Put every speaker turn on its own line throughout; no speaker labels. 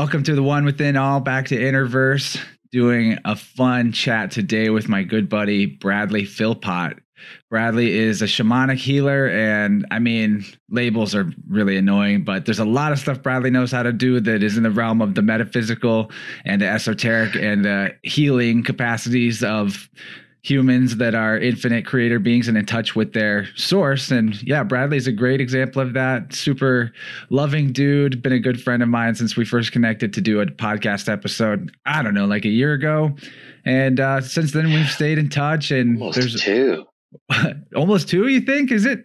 Welcome to the One Within All, back to Innerverse, doing a fun chat today with my good buddy Bradley Philpott. Bradley is a shamanic healer, and I mean, labels are really annoying, but there's a lot of stuff Bradley knows how to do that is in the realm of the metaphysical and the esoteric and the healing capacities of humans that are infinite creator beings and in touch with their source. And yeah, Bradley's a great example of that. Super loving dude, been a good friend of mine since we first connected to do a podcast episode, I don't know, like a year ago. And uh, since then, we've stayed in touch. And
Almost
there's
two.
almost two, you think? Is it?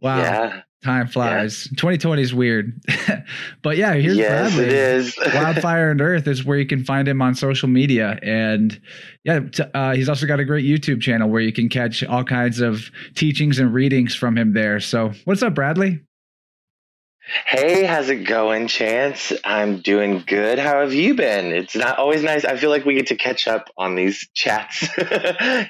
Wow.
Yeah.
Time flies. 2020 is weird. but yeah, here's
yes,
Bradley.
it is.
Wildfire and Earth is where you can find him on social media. And yeah, t- uh, he's also got a great YouTube channel where you can catch all kinds of teachings and readings from him there. So, what's up, Bradley?
Hey, how's it going, Chance? I'm doing good. How have you been? It's not always nice. I feel like we get to catch up on these chats,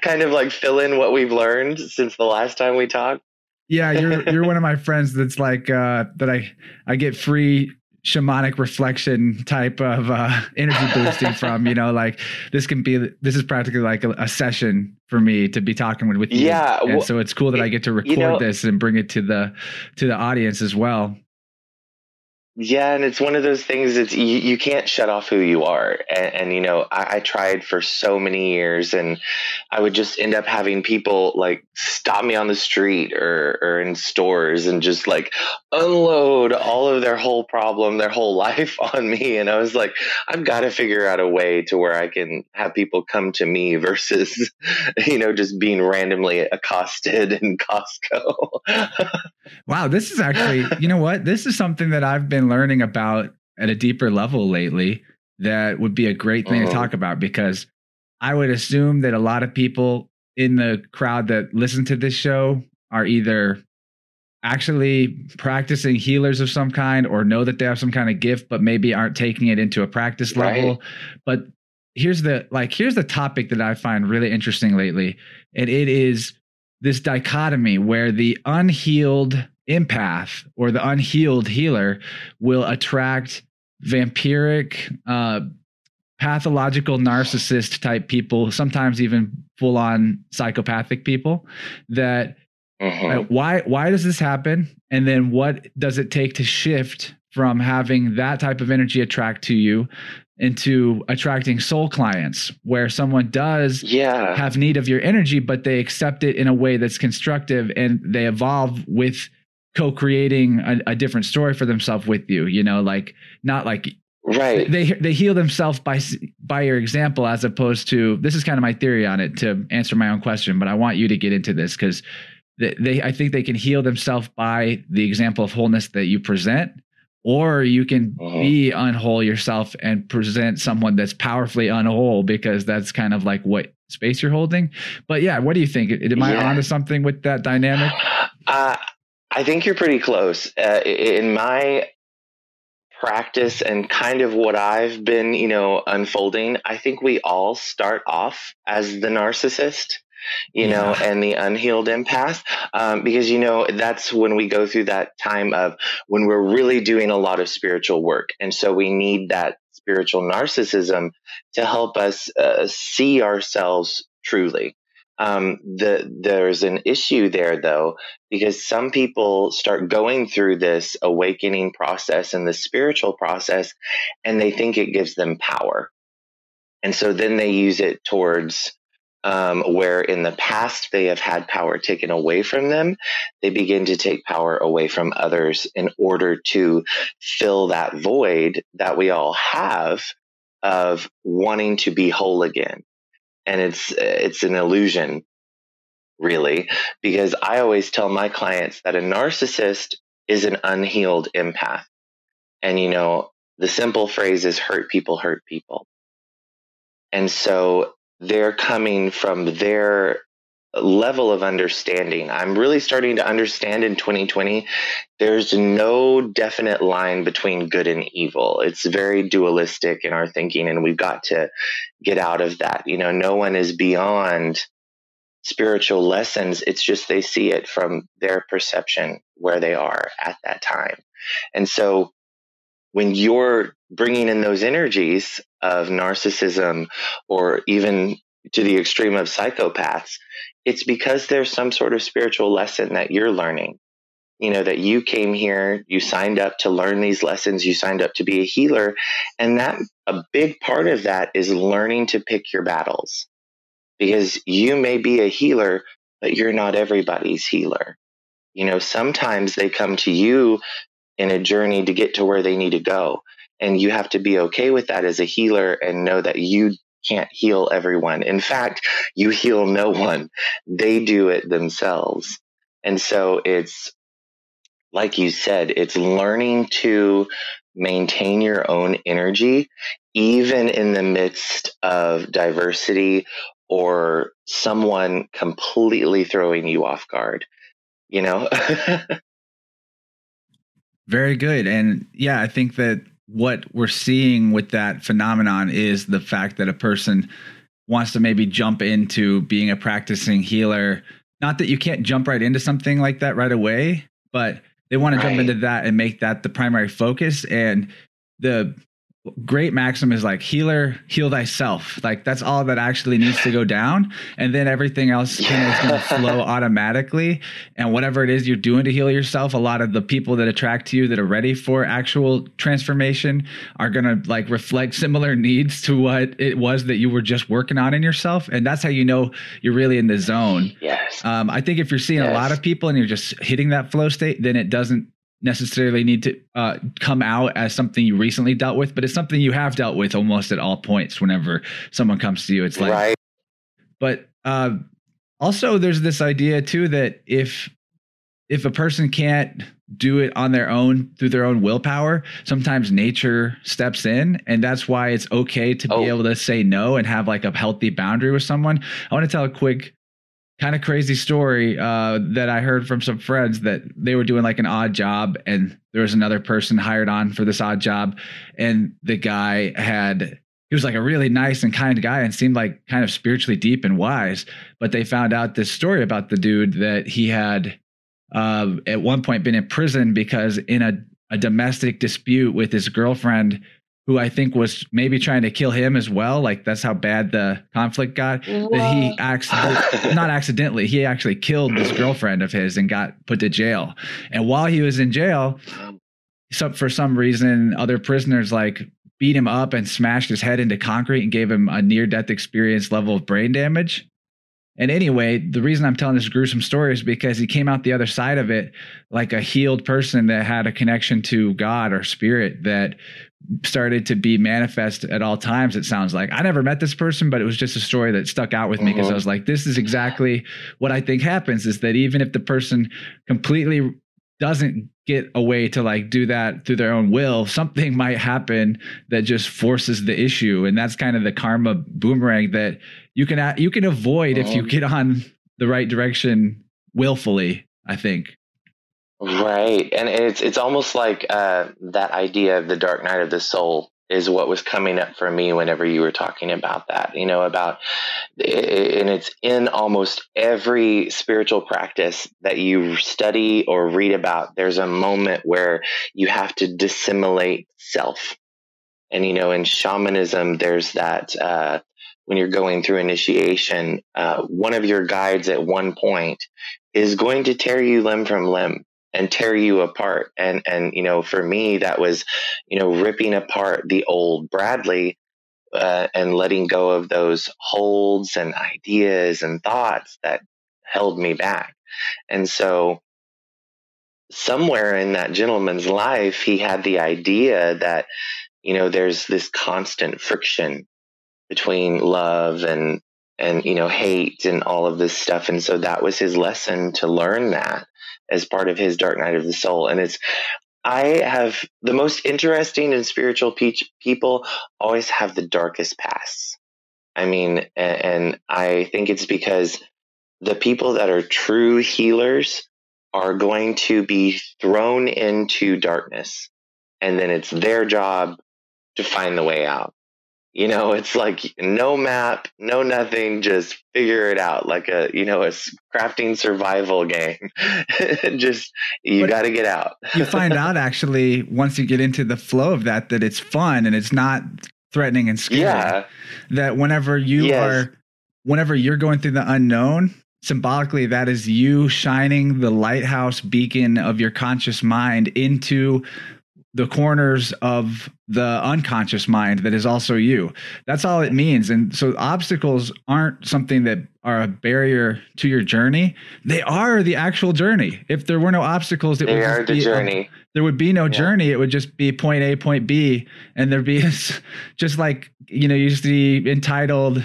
kind of like fill in what we've learned since the last time we talked.
Yeah, you're you're one of my friends that's like uh, that I I get free shamanic reflection type of uh, energy boosting from. You know, like this can be this is practically like a, a session for me to be talking with, with you.
Yeah,
and
well,
so it's cool that I get to record
you know-
this and bring it to the to the audience as well.
Yeah, and it's one of those things that's you, you can't shut off who you are. And, and you know, I, I tried for so many years, and I would just end up having people like stop me on the street or, or in stores and just like unload all of their whole problem, their whole life on me. And I was like, I've got to figure out a way to where I can have people come to me versus, you know, just being randomly accosted in Costco.
Wow, this is actually, you know what? This is something that I've been learning about at a deeper level lately that would be a great thing to
Uh-huh.
talk about because I would assume that a lot of people in the crowd that listen to this show are either actually practicing healers of some kind or know that they have some kind of gift but maybe aren't taking it into a practice
Right.
level but here's the like here's the topic that i find really interesting lately and it is this dichotomy where the unhealed empath or the unhealed healer will attract vampiric uh pathological narcissist type people sometimes even full on psychopathic people that
Mhm.
uh, why why does this happen and then what does it take to shift from having that type of energy attract to you into attracting soul clients where someone does
Yeah.
have need of your energy but they accept it in a way that's constructive and they evolve with co-creating a, a different story for themselves with you you know like not like
Right.
they they heal themselves by by your example as opposed to this is kind of my theory on it to answer my own question but i want you to get into this because they, they i think they can heal themselves by the example of wholeness that you present or you can
Mhm.
be unwhole yourself and present someone that's powerfully unwhole because that's kind of like what space you're holding but yeah what do you think am i
Yeah.
onto something with that dynamic
Uh, I think you're pretty close. Uh, in my practice and kind of what I've been, you know, unfolding, I think we all start off as the narcissist. You know, and the unhealed empath, um, because you know that's when we go through that time of when we're really doing a lot of spiritual work, and so we need that spiritual narcissism to help us uh, see ourselves truly. Um, the there's an issue there though because some people start going through this awakening process and the spiritual process and they think it gives them power. And so then they use it towards um, where in the past they have had power taken away from them they begin to take power away from others in order to fill that void that we all have of wanting to be whole again. And it's it's an illusion really because i always tell my clients that a narcissist is an unhealed empath. And you know the simple phrase is hurt people hurt people. And so they're coming from their level of understanding i'm really starting to understand in 2020 there's no definite line between good and evil it's very dualistic in our thinking and we've got to get out of that you know no one is beyond spiritual lessons. It's just they see it from their perception where they are at that time. And so when you're bringing in those energies of narcissism or even to the extreme of psychopaths, it's because there's some sort of spiritual lesson that you're learning. You know, that you came here, you signed up to learn these lessons, you signed up to be a healer. And that a big part of that is learning to pick your battles because you may be a healer, but you're not everybody's healer. You know, sometimes they come to you in a journey to get to where they need to go. And you have to be okay with that as a healer and know that you can't heal everyone. In fact, you heal no one. They do it themselves. And so it's like you said, it's learning to maintain your own energy, even in the midst of diversity or someone completely throwing you off guard, you know?
Very good. And yeah, I think that what we're seeing with that phenomenon is the fact that a person wants to maybe jump into being a practicing healer. Not that you can't jump right into something like that right away, but they want to right. jump into that and make that the primary focus. And the great maxim is like healer heal thyself. Like that's all that actually needs to go down and then everything else kind of is going to flow automatically and whatever it is you're doing to heal yourself a lot of the people that attract to you that are ready for actual transformation are going to like reflect similar needs to what it was that you were just working on in yourself and that's how you know you're really in the zone.
Yes.
Um, i think if you're seeing yes. a lot of people and you're just hitting that flow state then it doesn't necessarily need to uh, come out as something you recently dealt with, but it's something you have dealt with almost at all points whenever someone comes to you. It's like,
right.
but uh, also there's this idea too that if if a person can't do it on their own through their own willpower, sometimes nature steps in, and that's why it's okay to oh. be able to say no and have like a healthy boundary with someone. I want to tell a quick kind of crazy story uh, that I heard from some friends that they were doing like an odd job and there was another person hired on for this odd job and the guy had he was like a really nice and kind guy and seemed like kind of spiritually deep and wise but they found out this story about the dude that he had uh, at one point been in prison because in a, a domestic dispute with his girlfriend who I think was maybe trying to kill him as well. Like that's how bad the conflict got. Whoa. That he accidentally, not accidentally, he actually killed this girlfriend of his and got put to jail. And while he was in jail, so for some reason, other prisoners like beat him up and smashed his head into concrete and gave him a near death experience level of brain damage. And anyway, the reason I'm telling this gruesome story is because he came out the other side of it like a healed person that had a connection to God or spirit that started to be manifest at all times it sounds like i never met this person but it was just a story that stuck out with me because mm-hmm. i was like this is exactly what i think happens is that even if the person completely doesn't get a way to like do that through their own will something might happen that just forces the issue and that's kind of the karma boomerang that you can you can avoid if you mm-hmm. get on the right direction willfully i think
Right. And it's it's almost like uh, that idea of the dark night of the soul is what was coming up for me whenever you were talking about that, you know, about, and it's in almost every spiritual practice that you study or read about. There's a moment where you have to dissimulate self. And, you know, in shamanism, there's that, uh, when you're going through initiation, uh, one of your guides at one point is going to tear you limb from limb and tear you apart. And and you know, for me, that was you know ripping apart the old Bradley uh, and letting go of those holds and ideas and thoughts that held me back. And so, somewhere in that gentleman's life, he had the idea that you know there's this constant friction between love and and you know hate and all of this stuff and so that was his lesson to learn that as part of his Dark Night of the Soul. And it's, I have the most interesting and spiritual pe- people always have the darkest pasts. I mean, and, and I think it's because the people that are true healers are going to be thrown into darkness. And then it's their job to find the way out. You know, it's like no map, no nothing, just figure it out like a, you know, a crafting survival game. just, you got to get out.
you find out actually once you get into the flow of that, that it's fun and it's not threatening and scary.
Yeah.
That whenever you yes. are, whenever you're going through the unknown, symbolically that is you shining the lighthouse beacon of your conscious mind into the corners of the unconscious mind that is also you. That's all it means. And so obstacles aren't something that are a barrier to your journey. They are the actual journey. If there were no obstacles,
it
they
would are the journey.
A, there would be no yeah. journey. It would just be point A, point B, and there'd be just like you know, you just see entitled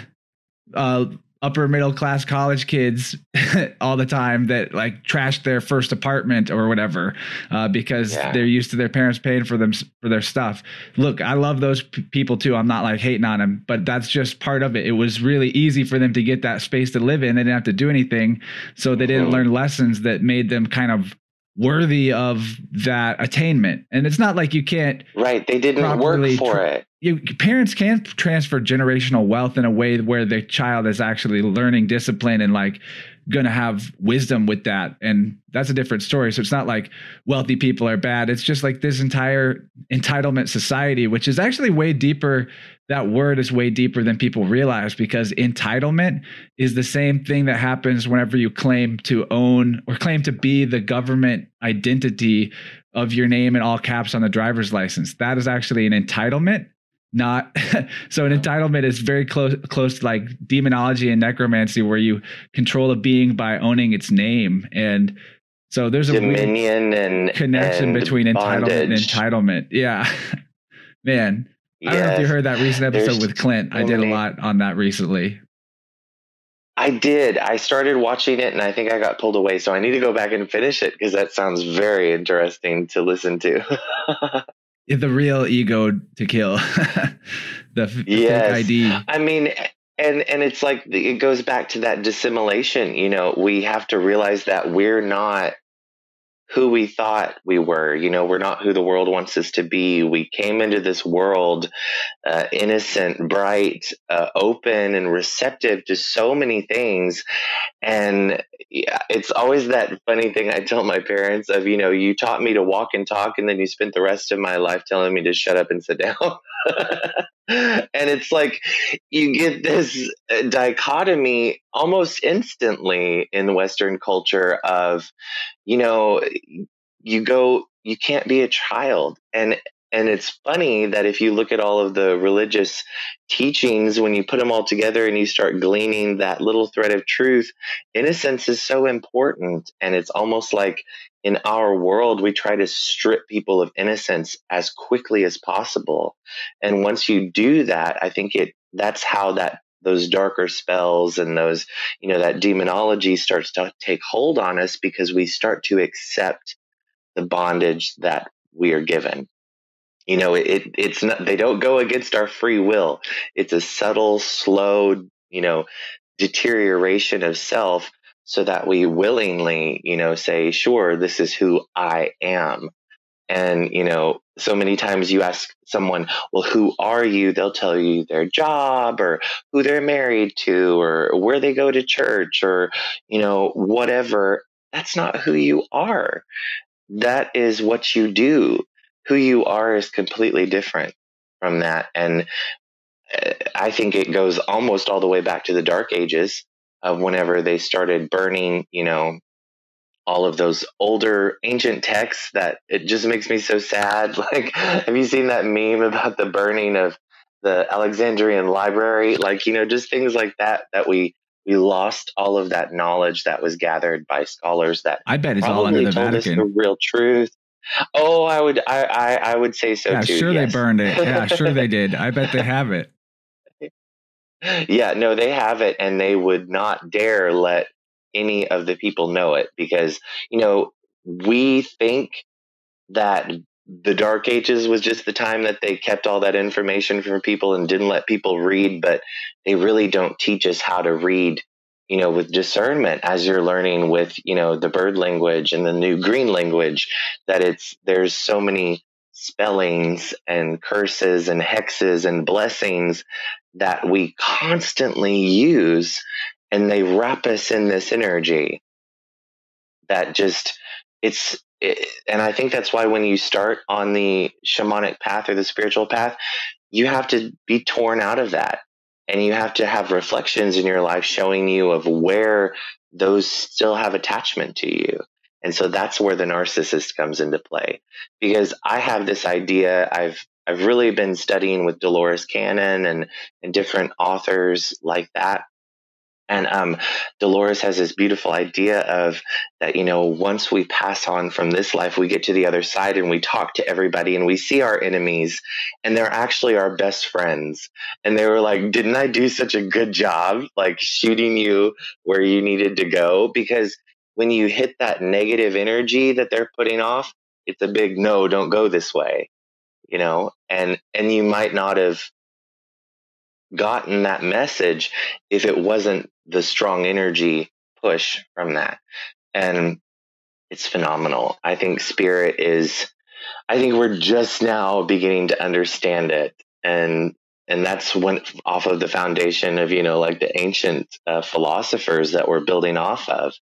uh, upper middle class college kids all the time that like trashed their first apartment or whatever uh, because yeah. they're used to their parents paying for them for their stuff. Look, I love those p- people too. I'm not like hating on them, but that's just part of it. It was really easy for them to get that space to live in. They didn't have to do anything, so they didn't mm-hmm. learn lessons that made them kind of worthy of that attainment. And it's not like you can't
right. They didn't work for tra- it
you, parents can't transfer generational wealth in a way where the child is actually learning discipline and like going to have wisdom with that and that's a different story so it's not like wealthy people are bad it's just like this entire entitlement society which is actually way deeper that word is way deeper than people realize because entitlement is the same thing that happens whenever you claim to own or claim to be the government identity of your name in all caps on the driver's license. That is actually an entitlement not so an entitlement is very close close to like demonology and necromancy where you control a being by owning its name. And so there's a
dominion and
connection
and
between
bondage.
entitlement and entitlement. Yeah. Man yes. i don't know if you heard that recent episode there's with clint i did a lot on that recently
I did. I started watching it and I think I got pulled away. So I need to go back and finish it because that sounds very interesting to listen to.
the real ego to kill the yes. ID.
I mean, and and it's like it goes back to that dissimulation. You know, we have to realize that we're not who we thought we were. You know, we're not who the world wants us to be. We came into this world uh, innocent, bright, uh, open, and receptive to so many things. And yeah, it's always that funny thing I tell my parents of, you know, you taught me to walk and talk, and then you spent the rest of my life telling me to shut up and sit down. and it's like you get this uh, dichotomy almost instantly in Western culture of, you know, you go, you can't be a child. And and it's funny that if you look at all of the religious teachings, when you put them all together and you start gleaning that little thread of truth, innocence is so important. And it's almost like in our world, we try to strip people of innocence as quickly as possible. And once you do that, I think it that's how that those darker spells and those, you know, that demonology starts to take hold on us because we start to accept the bondage that we are given you know it it's not they don't go against our free will it's a subtle slow you know deterioration of self so that we willingly you know say sure this is who i am. And you know so many times you ask someone well who are you? They'll tell you their job or who they're married to or where they go to church or you know whatever. That's not who you are. That is what you do. Who you are is completely different from that. And uh, I think it goes almost all the way back to the dark ages of whenever they started burning, you know, all of those older ancient texts that it just makes me so sad. Like, have you seen that meme about the burning of the Alexandrian library? Like, you know, just things like that, that we, we lost all of that knowledge that was gathered by scholars that
I bet it's all under the Vatican.
the real truth. Oh, I would, I, I, I would say so
yeah,
too.
Sure,
yes.
they burned it. Yeah, sure they did. I bet they have it.
Yeah, no, they have it, and they would not dare let any of the people know it because you know we think that the dark ages was just the time that they kept all that information from people and didn't let people read but they really don't teach us how to read you know, with discernment as you're learning with, you know, the bird language and the new green language, that it's, there's so many spellings and curses and hexes and blessings that we constantly use and they wrap us in this energy that just it's it, and i think that's why when you start on the shamanic path or the spiritual path you have to be torn out of that. And you have to have reflections in your life showing you of where those still have attachment to you and so that's where the narcissist comes into play because I have this idea I've I've really been studying with Dolores Cannon and and different authors like that. And um, Dolores has this beautiful idea of that, you know, once we pass on from this life, we get to the other side and we talk to everybody and we see our enemies and they're actually our best friends. And they were like, didn't I do such a good job, like shooting you where you needed to go? Because when you hit that negative energy that they're putting off, it's a big no, don't go this way, you know, and, and you might not have gotten that message if it wasn't the strong energy push from that. And it's phenomenal. I think spirit is, I think we're just now beginning to understand it. And and that's when off of the foundation of you know like the ancient uh, philosophers that we're building off of.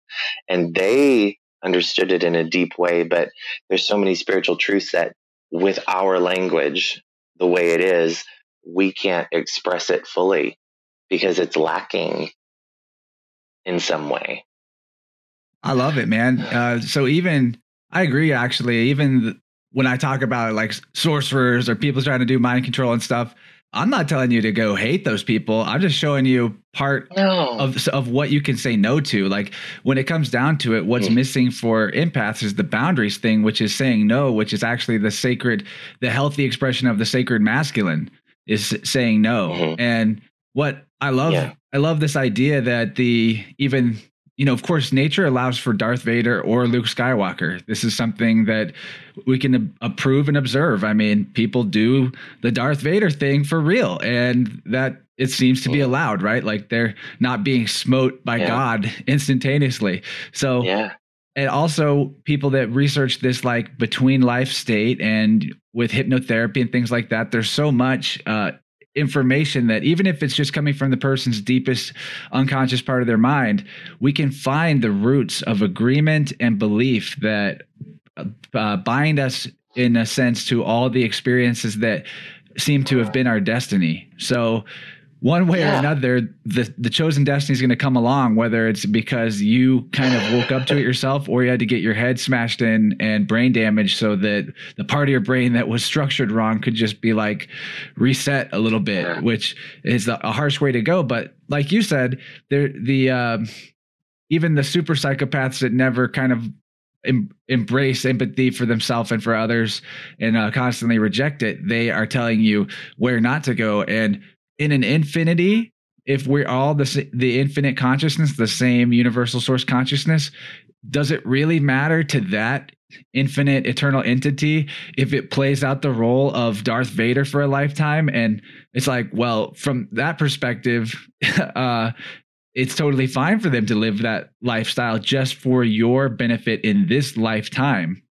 And they understood it in a deep way but there's so many spiritual truths that with our language the way it is we can't express it fully because it's lacking in some way.
I love it man. Uh, so even i agree actually. Even when i talk about like sorcerers or people trying to do mind control and stuff I'm not telling you to go hate those people. I'm just showing you part no. of of what you can say no to. Like when it comes down to it, what's mm. missing for empaths is the boundaries thing, which is saying no, which is actually the sacred, the healthy expression of the sacred masculine is saying no. Mm-hmm. And what I love, yeah. I love this idea that the even you know, of course, nature allows for Darth Vader or Luke Skywalker. This is something that we can approve and observe. I mean, people do the Darth Vader thing for real, and that it seems to be allowed, right? Like they're not being smote by yeah. God instantaneously. So,
yeah.
And also, people that research this, like between life state and with hypnotherapy and things like that, there's so much uh, information that even if it's just coming from the person's deepest unconscious part of their mind, we can find the roots of agreement and belief that uh, bind us in a sense to all the experiences that seem to have been our destiny. So one way yeah. or another, the the chosen destiny is going to come along, whether it's because you kind of woke up to it yourself, or you had to get your head smashed in and brain damage, so that the part of your brain that was structured wrong could just be like reset a little bit, which is a, a, harsh way to go. But like you said, there the uh, even the super psychopaths that never kind of em- embrace empathy for themselves and for others and uh, constantly reject it, they are telling you where not to go and in an infinity, if we're all the the infinite consciousness, the same universal source consciousness, does it really matter to that infinite eternal entity if it plays out the role of Darth Vader for a lifetime? And it's like, well, from that perspective, uh, it's totally fine for them to live that lifestyle just for your benefit in this lifetime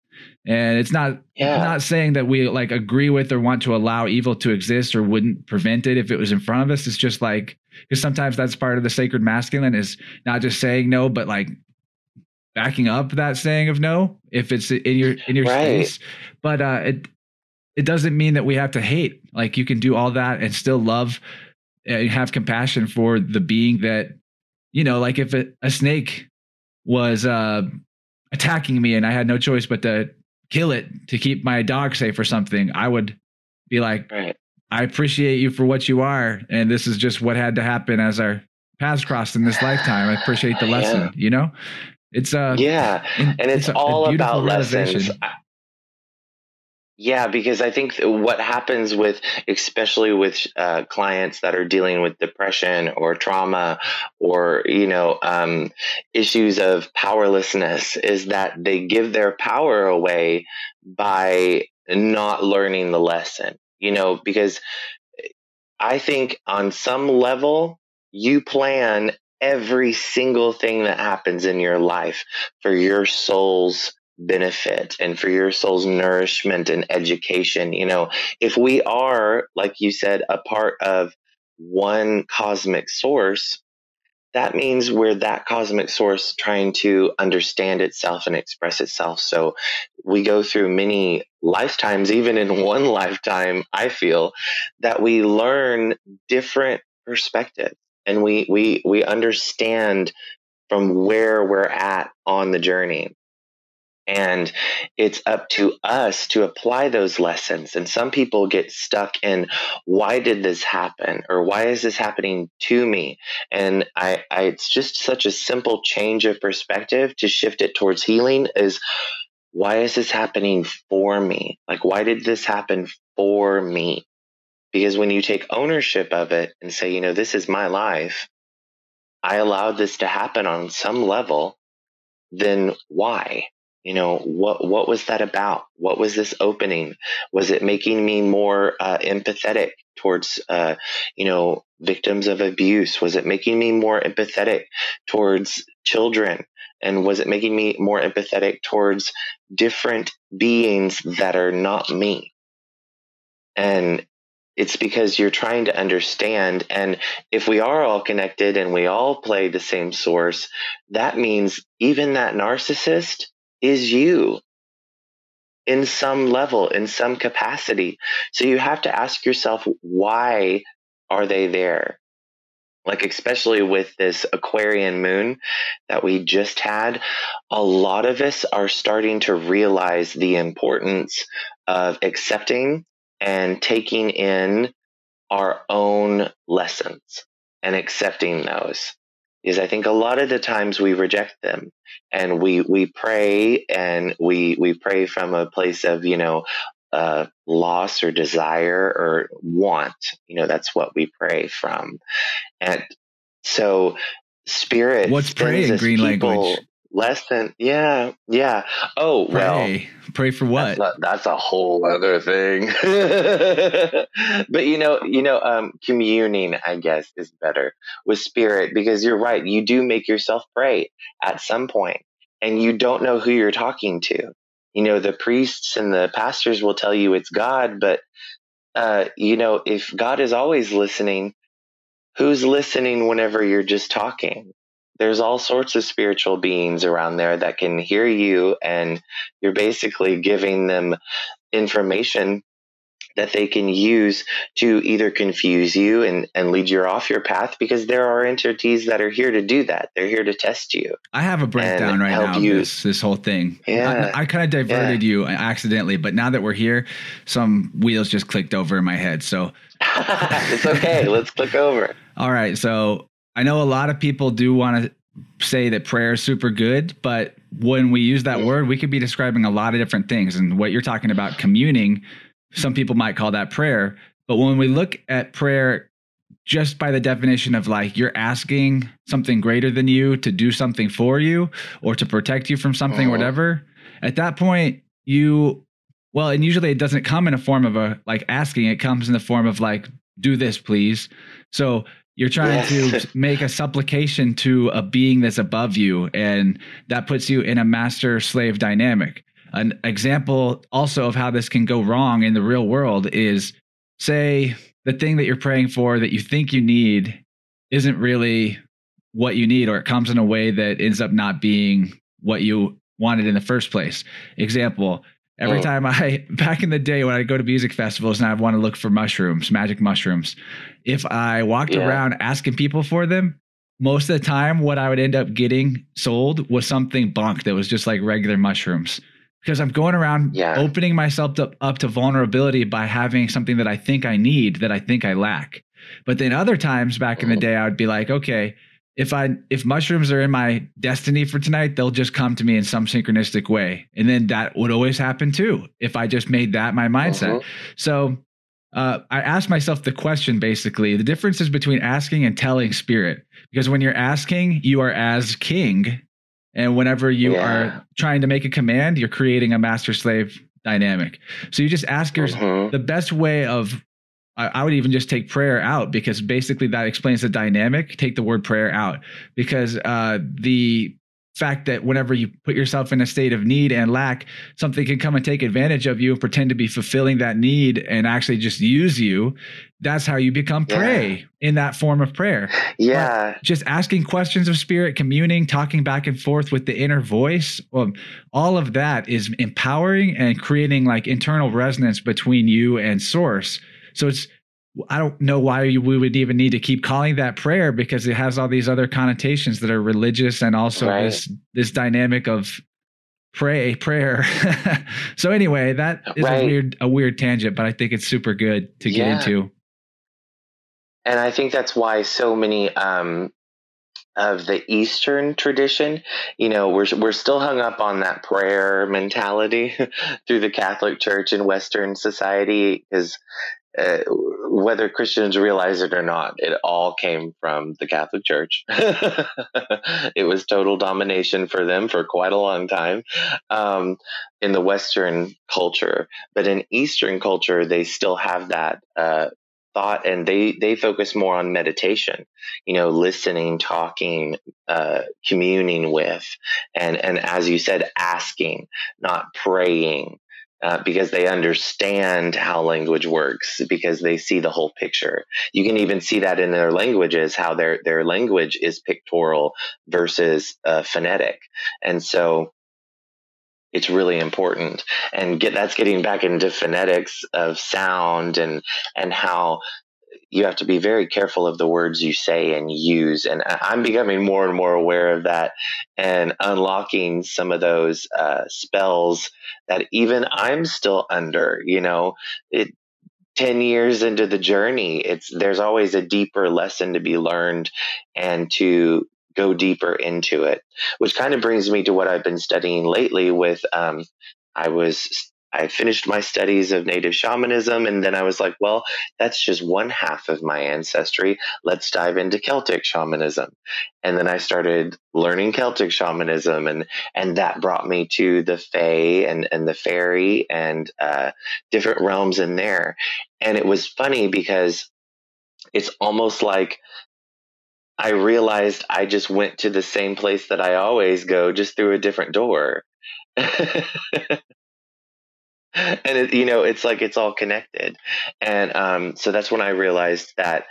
and it's not yeah. not saying that we like agree with or want to allow evil to exist or wouldn't prevent it if it was in front of us it's just like because sometimes that's part of the sacred masculine is not just saying no but like backing up that saying of no if it's in your in your right. space but uh it it doesn't mean that we have to hate like you can do all that and still love and have compassion for the being that you know like if a, a snake was uh attacking me and i had no choice but to kill it to keep my dog safe or something, I would be like, right. I appreciate you for what you are. And this is just what had to happen as our paths crossed in this lifetime. I appreciate the lesson, yeah. you know? It's uh
yeah, and it's, it's all about lessons. Yeah, because I think what happens with, especially with uh, clients that are dealing with depression or trauma or, you know, um, issues of powerlessness is that they give their power away by not learning the lesson, you know, because I think on some level, you plan every single thing that happens in your life for your soul's benefit and for your soul's nourishment and education. You know, if we are, like you said, a part of one cosmic source, that means we're that cosmic source trying to understand itself and express itself. So we go through many lifetimes, even in one lifetime, I feel that we learn different perspectives and we, we, we understand from where we're at on the journey. And it's up to us to apply those lessons. And some people get stuck in why did this happen? Or why is this happening to me? And I, I it's just such a simple change of perspective to shift it towards healing is why is this happening for me? Like, why did this happen for me? Because when you take ownership of it and say, you know, this is my life, I allowed this to happen on some level, then why? You know what what was that about? What was this opening? Was it making me more uh, empathetic towards uh, you know victims of abuse? Was it making me more empathetic towards children? And was it making me more empathetic towards different beings that are not me? And it's because you're trying to understand. And if we are all connected and we all play the same source, that means even that narcissist is you in some level, in some capacity. So you have to ask yourself, why are they there? Like, especially with this Aquarian moon that we just had, a lot of us are starting to realize the importance of accepting and taking in our own lessons and accepting those is I think a lot of the times we reject them and we we pray and we we pray from a place of you know uh, loss or desire or want. You know that's what we pray from. And so spirit
what's pray in green language
less than yeah yeah. Oh
pray.
well
pray. For what?
That's, not, that's a whole other thing. But you know you know um communing i guess is better with spirit because you're right you do make yourself pray at some point and you don't know who you're talking to. You know the priests and the pastors will tell you it's god but uh you know if god is always listening who's listening whenever you're just talking there's all sorts of spiritual beings around there that can hear you and you're basically giving them information that they can use to either confuse you and, and lead you off your path because there are entities that are here to do that. They're here to test you.
I have a breakdown right now you. this this whole thing.
Yeah.
I, I kind of diverted yeah. you accidentally, but now that we're here, some wheels just clicked over in my head. So
it's okay. Let's click over.
All right. So I know a lot of people do want to say that prayer is super good, but when we use that word, we could be describing a lot of different things. And what you're talking about, communing, some people might call that prayer. But when we look at prayer just by the definition of like you're asking something greater than you to do something for you or to protect you from something, uh-huh. whatever, at that point, you, well, and usually it doesn't come in a form of a like asking, it comes in the form of like, do this, please. So you're trying to make a supplication to a being that's above you, and that puts you in a master slave dynamic. An example also of how this can go wrong in the real world is say the thing that you're praying for that you think you need isn't really what you need, or it comes in a way that ends up not being what you wanted in the first place. Example, Every oh. time I, back in the day when I go to music festivals and I want to look for mushrooms, magic mushrooms, if I walked yeah. around asking people for them, most of the time what I would end up getting sold was something bunk that was just like regular mushrooms. Because I'm going around yeah. opening myself up, up to vulnerability by having something that I think I need that I think I lack. But then other times back in the mm-hmm. day, I would be like, okay, if I if mushrooms are in my destiny for tonight, they'll just come to me in some synchronistic way. And then that would always happen too if I just made that my mindset. Uh-huh. So uh, I asked myself the question basically the differences between asking and telling spirit. Because when you're asking, you are as king. And whenever you yeah. are trying to make a command, you're creating a master slave dynamic. So you just ask your uh-huh. the best way of I, I would even just take prayer out because basically that explains the dynamic. Take the word prayer out because uh, the fact that whenever you put yourself in a state of need and lack, something can come and take advantage of you and pretend to be fulfilling that need and actually just use you. That's how you become prey yeah. in that form of prayer.
Yeah.
But just asking questions of spirit, communing, talking back and forth with the inner voice. Well, all of that is empowering and creating like internal resonance between you and source. So it's I don't know why we would even need to keep calling that prayer because it has all these other connotations that are religious and also right. this this dynamic of pray prayer. so anyway, that is right. a weird a weird tangent, but I think it's super good to get yeah. into.
And I think that's why so many um, of the Eastern tradition, you know, we're we're still hung up on that prayer mentality through the Catholic Church and Western society because uh, whether Christians realize it or not, it all came from the Catholic Church. it was total domination for them for quite a long time um, in the Western culture. But in Eastern culture, they still have that uh, thought and they, they focus more on meditation, you know, listening, talking, uh, communing with, and, and as you said, asking, not praying uh, because they understand how language works because they see the whole picture. You can even see that in their languages, how their their language is pictorial versus uh, phonetic, and so it's really important. And get that's getting back into phonetics of sound and and how you have to be very careful of the words you say and use. And I'm becoming more and more aware of that and unlocking some of those uh, spells that even I'm still under. You know, it, 10 years into the journey, it's there's always a deeper lesson to be learned and to go deeper into it, which kind of brings me to what I've been studying lately with um, I was I finished my studies of native shamanism, and then I was like, well, that's just one half of my ancestry. Let's dive into Celtic shamanism. And then I started learning Celtic shamanism, and and that brought me to the Fae and and the fairy and uh, different realms in there. And it was funny because it's almost like I realized I just went to the same place that I always go, just through a different door. and it, you know it's like it's all connected. And um, so that's when i realized that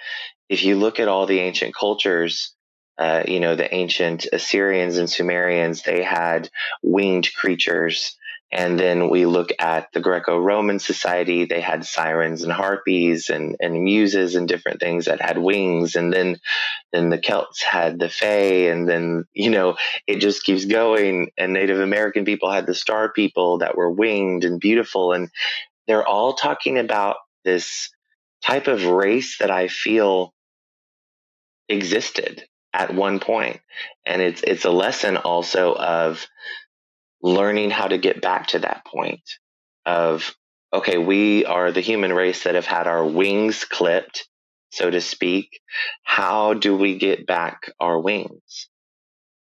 if you look at all the ancient cultures uh, you know the ancient assyrians and sumerians they had winged creatures and then we look at the Greco-Roman society. They had sirens and harpies and, and muses and different things that had wings. And then, then the Celts had the Fae. And then, you know, it just keeps going. And Native American people had the star people that were winged and beautiful. And they're all talking about this type of race that I feel existed at one point. And it's, it's a lesson also of, learning how to get back to that point of, okay, we are the human race that have had our wings clipped, so to speak. How do we get back our wings?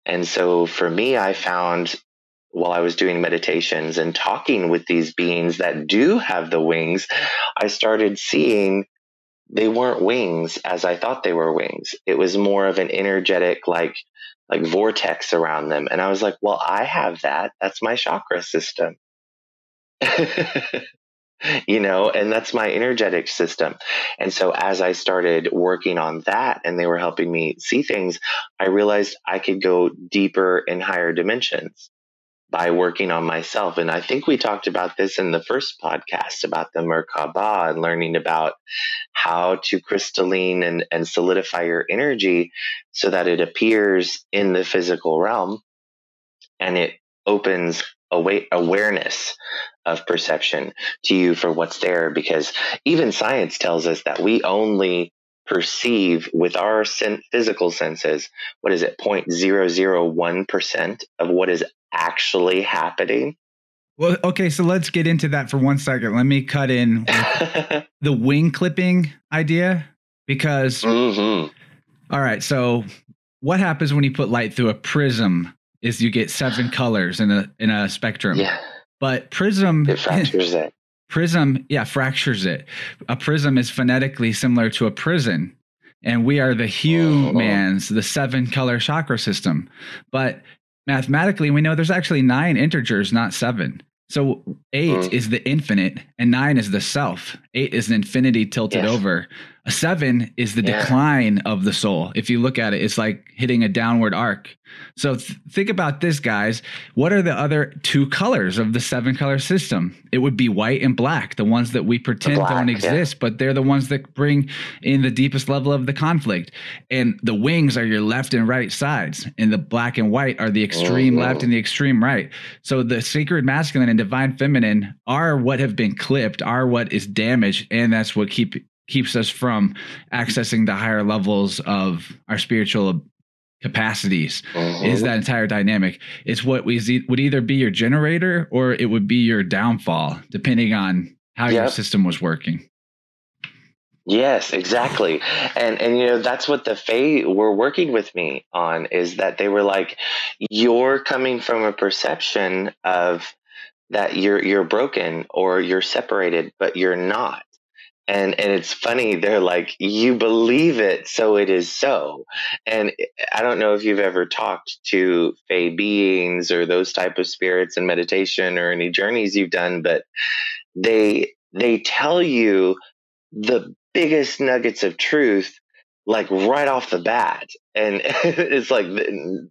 And so for me, I found while I was doing meditations and talking with these beings that do have the wings, I started seeing they weren't wings as I thought they were wings. It was more of an energetic, like like vortex around them. And I was like, well, I have that. That's my chakra system. you know, and that's my energetic system. And so as I started working on that and they were helping me see things, I realized I could go deeper in higher dimensions by working on myself. And I think we talked about this in the first podcast about the Merkaba and learning about how to crystalline and, and solidify your energy so that it appears in the physical realm and it opens away, awareness of perception to you for what's there. Because even science tells us that we only perceive with our sen- physical senses what is it 0.001% of what is actually happening.
Well, okay, so let's get into that for one second. Let me cut in the wing clipping idea because. Mm-hmm. All right, so what happens when you put light through a prism is you get seven colors in a in a spectrum.
Yeah.
But prism
it fractures it.
Prism, yeah, fractures it. A prism is phonetically similar to a prison, and we are the humans, oh. the seven color chakra system. But mathematically, we know there's actually nine integers, not seven. So eight mm. is the infinite and nine is the self. Eight is an infinity tilted yes. over. A seven is the yeah. decline of the soul. If you look at it, it's like hitting a downward arc. So th- think about this, guys. What are the other two colors of the seven color system? It would be white and black, the ones that we pretend black, don't exist, yeah. but they're the ones that bring in the deepest level of the conflict. And the wings are your left and right sides, and the black and white are the extreme mm-hmm. left and the extreme right. So the sacred masculine and divine feminine are what have been clipped, are what is damaged, and that's what keep keeps us from accessing the higher levels of our spiritual capacities uh-huh. is that entire dynamic it's what we would either be your generator or it would be your downfall depending on how yep. your system was working
Yes, exactly. And and you know that's what the Fae were working with me on is that they were like you're coming from a perception of that you're you're broken or you're separated but you're not and and it's funny they're like you believe it so it is so. And i don't know if you've ever talked to fey beings or those type of spirits in meditation or any journeys you've done but they they tell you the biggest nuggets of truth like right off the bat and it's like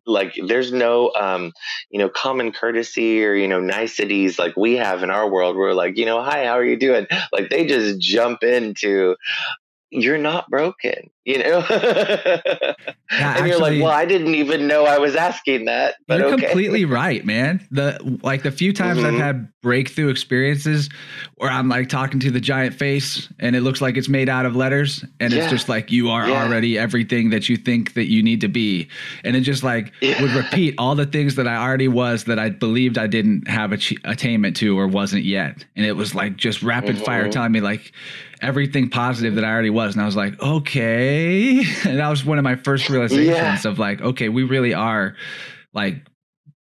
like there's no um you know common courtesy or you know niceties like we have in our world. We're like you know hi how are you doing? Like they just jump into you're not broken, you know? yeah, and actually, you're like, well, I didn't even know I was asking that. But
you're
okay.
completely right, man. The like the few times mm-hmm. I've had breakthrough experiences where I'm like talking to the giant face and it looks like it's made out of letters and yeah. it's just like you are yeah. already everything that you think that you need to be. And it just like would repeat all the things that I already was that I believed I didn't have ach- attainment to or wasn't yet. And it was like just rapid mm-hmm. fire telling me like everything positive that I already was. And I was like, okay. And that was one of my first realizations yeah. of like, okay, we really are like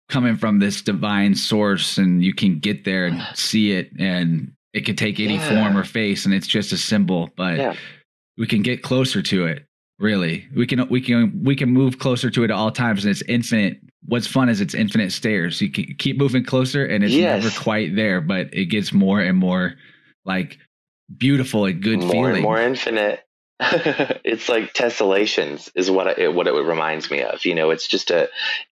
coming from this divine source and you can get there and see it and it can take any yeah. form or face and it's just a symbol, but yeah. we can get closer to it. Really, we can we can we can move closer to it at all times, and it's infinite. What's fun is it's infinite stairs. You can keep moving closer, and it's yes. never quite there, but it gets more and more like beautiful and good
more
feeling.
more infinite. it's like tessellations is what it, what it reminds me of. You know, it's just a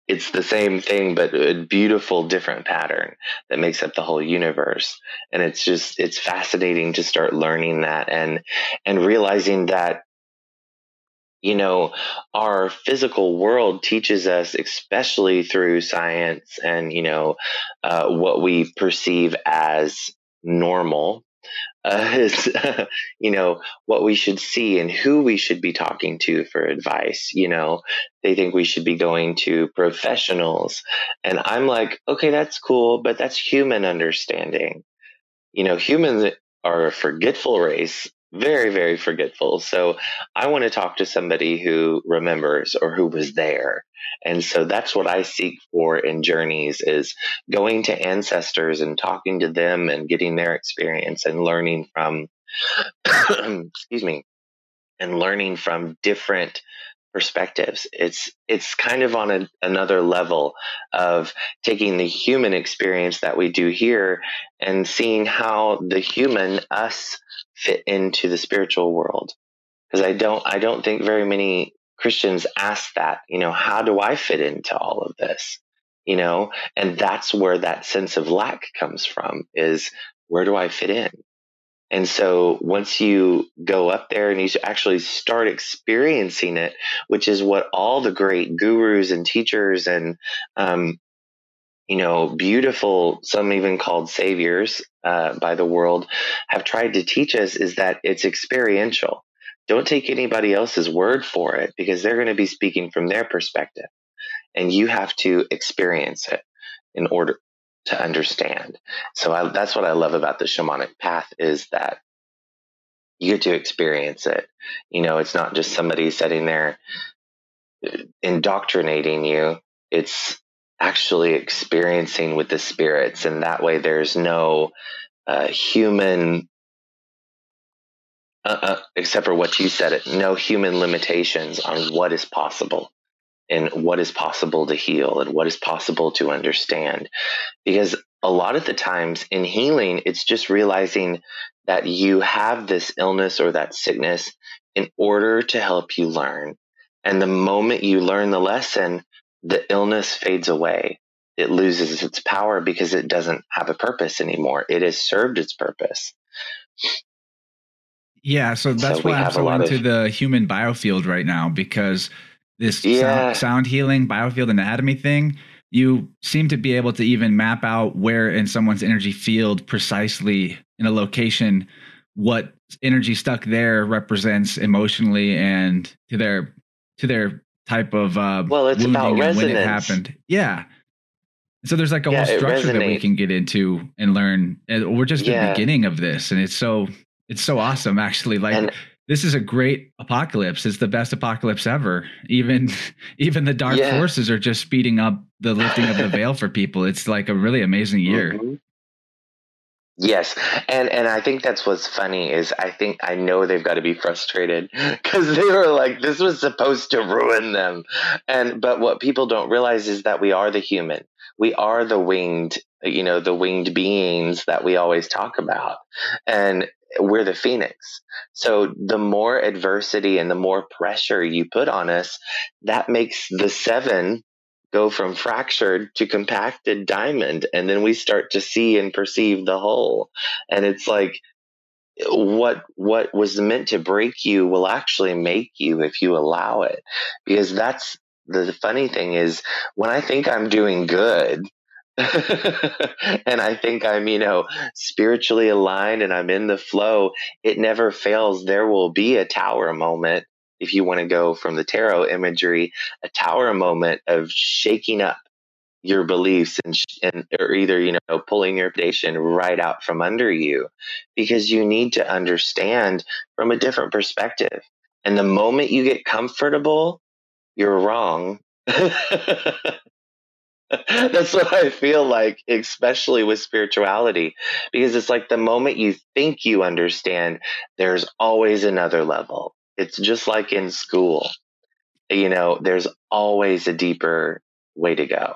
it's the same thing but a beautiful different pattern that makes up the whole universe and it's just it's fascinating to start learning that and and realizing that you know our physical world teaches us especially through science and you know uh, what we perceive as normal uh, is you know what we should see and who we should be talking to for advice you know? They think we should be going to professionals. And i'm like okay that's cool but that's human understanding. You know humans are a forgetful race very very forgetful. So i want to talk to somebody who remembers or who was there. And so that's what i seek for in journeys is going to ancestors and talking to them and getting their experience and learning from excuse me and learning from different perspectives. It's it's kind of on a, another level of taking the human experience that we do here and seeing how the human us fit into the spiritual world. Because i don't i don't think very many christians ask that you know how do i fit into all of this? You know and that's where that sense of lack comes from is where do i fit in and so once you go up there and you actually start experiencing it, which is what all the great gurus and teachers and um, you know, beautiful, some even called saviors uh, by the world, have tried to teach us is that it's experiential. Don't take anybody else's word for it because they're going to be speaking from their perspective. And you have to experience it in order to understand. So I, that's what I love about the shamanic path is that you get to experience it. You know, it's not just somebody sitting there uh, indoctrinating you. It's actually experiencing with the spirits, and that way there's no uh, human, uh, uh, except for what you said, it no human limitations on what is possible. In what is possible to heal and what is possible to understand. Because a lot of the times in healing, it's just realizing that you have this illness or that sickness in order to help you learn. And the moment you learn the lesson, the illness fades away. It loses its power because it doesn't have a purpose anymore. It has served its purpose.
Yeah, so that's so why I'm so into of, the human biofield right now because this yeah. sound, sound healing biofield anatomy thing, you seem to be able to even map out where in someone's energy field precisely in a location what energy stuck there represents emotionally and to their to their type of uh
well it's about resonance. when it
happened yeah so there's like a yeah, whole structure that we can get into and learn and we're just yeah. the beginning of this and it's so it's so awesome actually like and, this is a great apocalypse. It's the best apocalypse ever. Even even the dark yeah. forces are just speeding up the lifting of the veil for people. It's like a really amazing year. Mm-hmm.
Yes, and and I think that's what's funny is I think I know they've got to be frustrated because they were like this was supposed to ruin them, and but what people don't realize is that we are the human, we are the winged, you know, the winged beings that we always talk about, and we're the phoenix. So the more adversity and the more pressure you put on us, that makes the seven go from fractured to compacted diamond. And then we start to see and perceive the whole. And it's like, what what was meant to break you will actually make you if you allow it because that's the funny thing is when i think i'm doing good and I think I'm, you know, spiritually aligned and I'm in the flow. It never fails. There will be a tower moment, if you want to go from the tarot imagery, a tower moment of shaking up your beliefs and, and or either you know pulling your foundation right out from under you because you need to understand from a different perspective and the moment you get comfortable you're wrong That's what I feel like, especially with spirituality, because it's like the moment you think you understand, there's always another level. It's just like in school, you know, there's always a deeper way to go.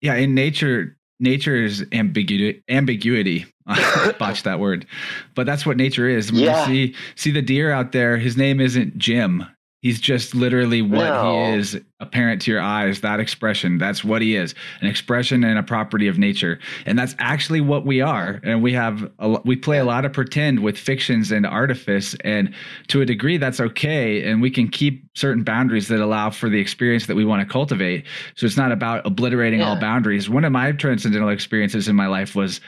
Yeah, in nature, nature is ambiguity. Ambiguity. botch that word, but that's what nature is. When yeah. you see see the deer out there, his name isn't Jim. He's just literally what no. he is, apparent to your eyes. That expression, that's what he is an expression and a property of nature. And that's actually what we are. And we have, a, we play a lot of pretend with fictions and artifice. And to a degree, that's okay. And we can keep certain boundaries that allow for the experience that we want to cultivate. So it's not about obliterating yeah. all boundaries. One of my transcendental experiences in my life was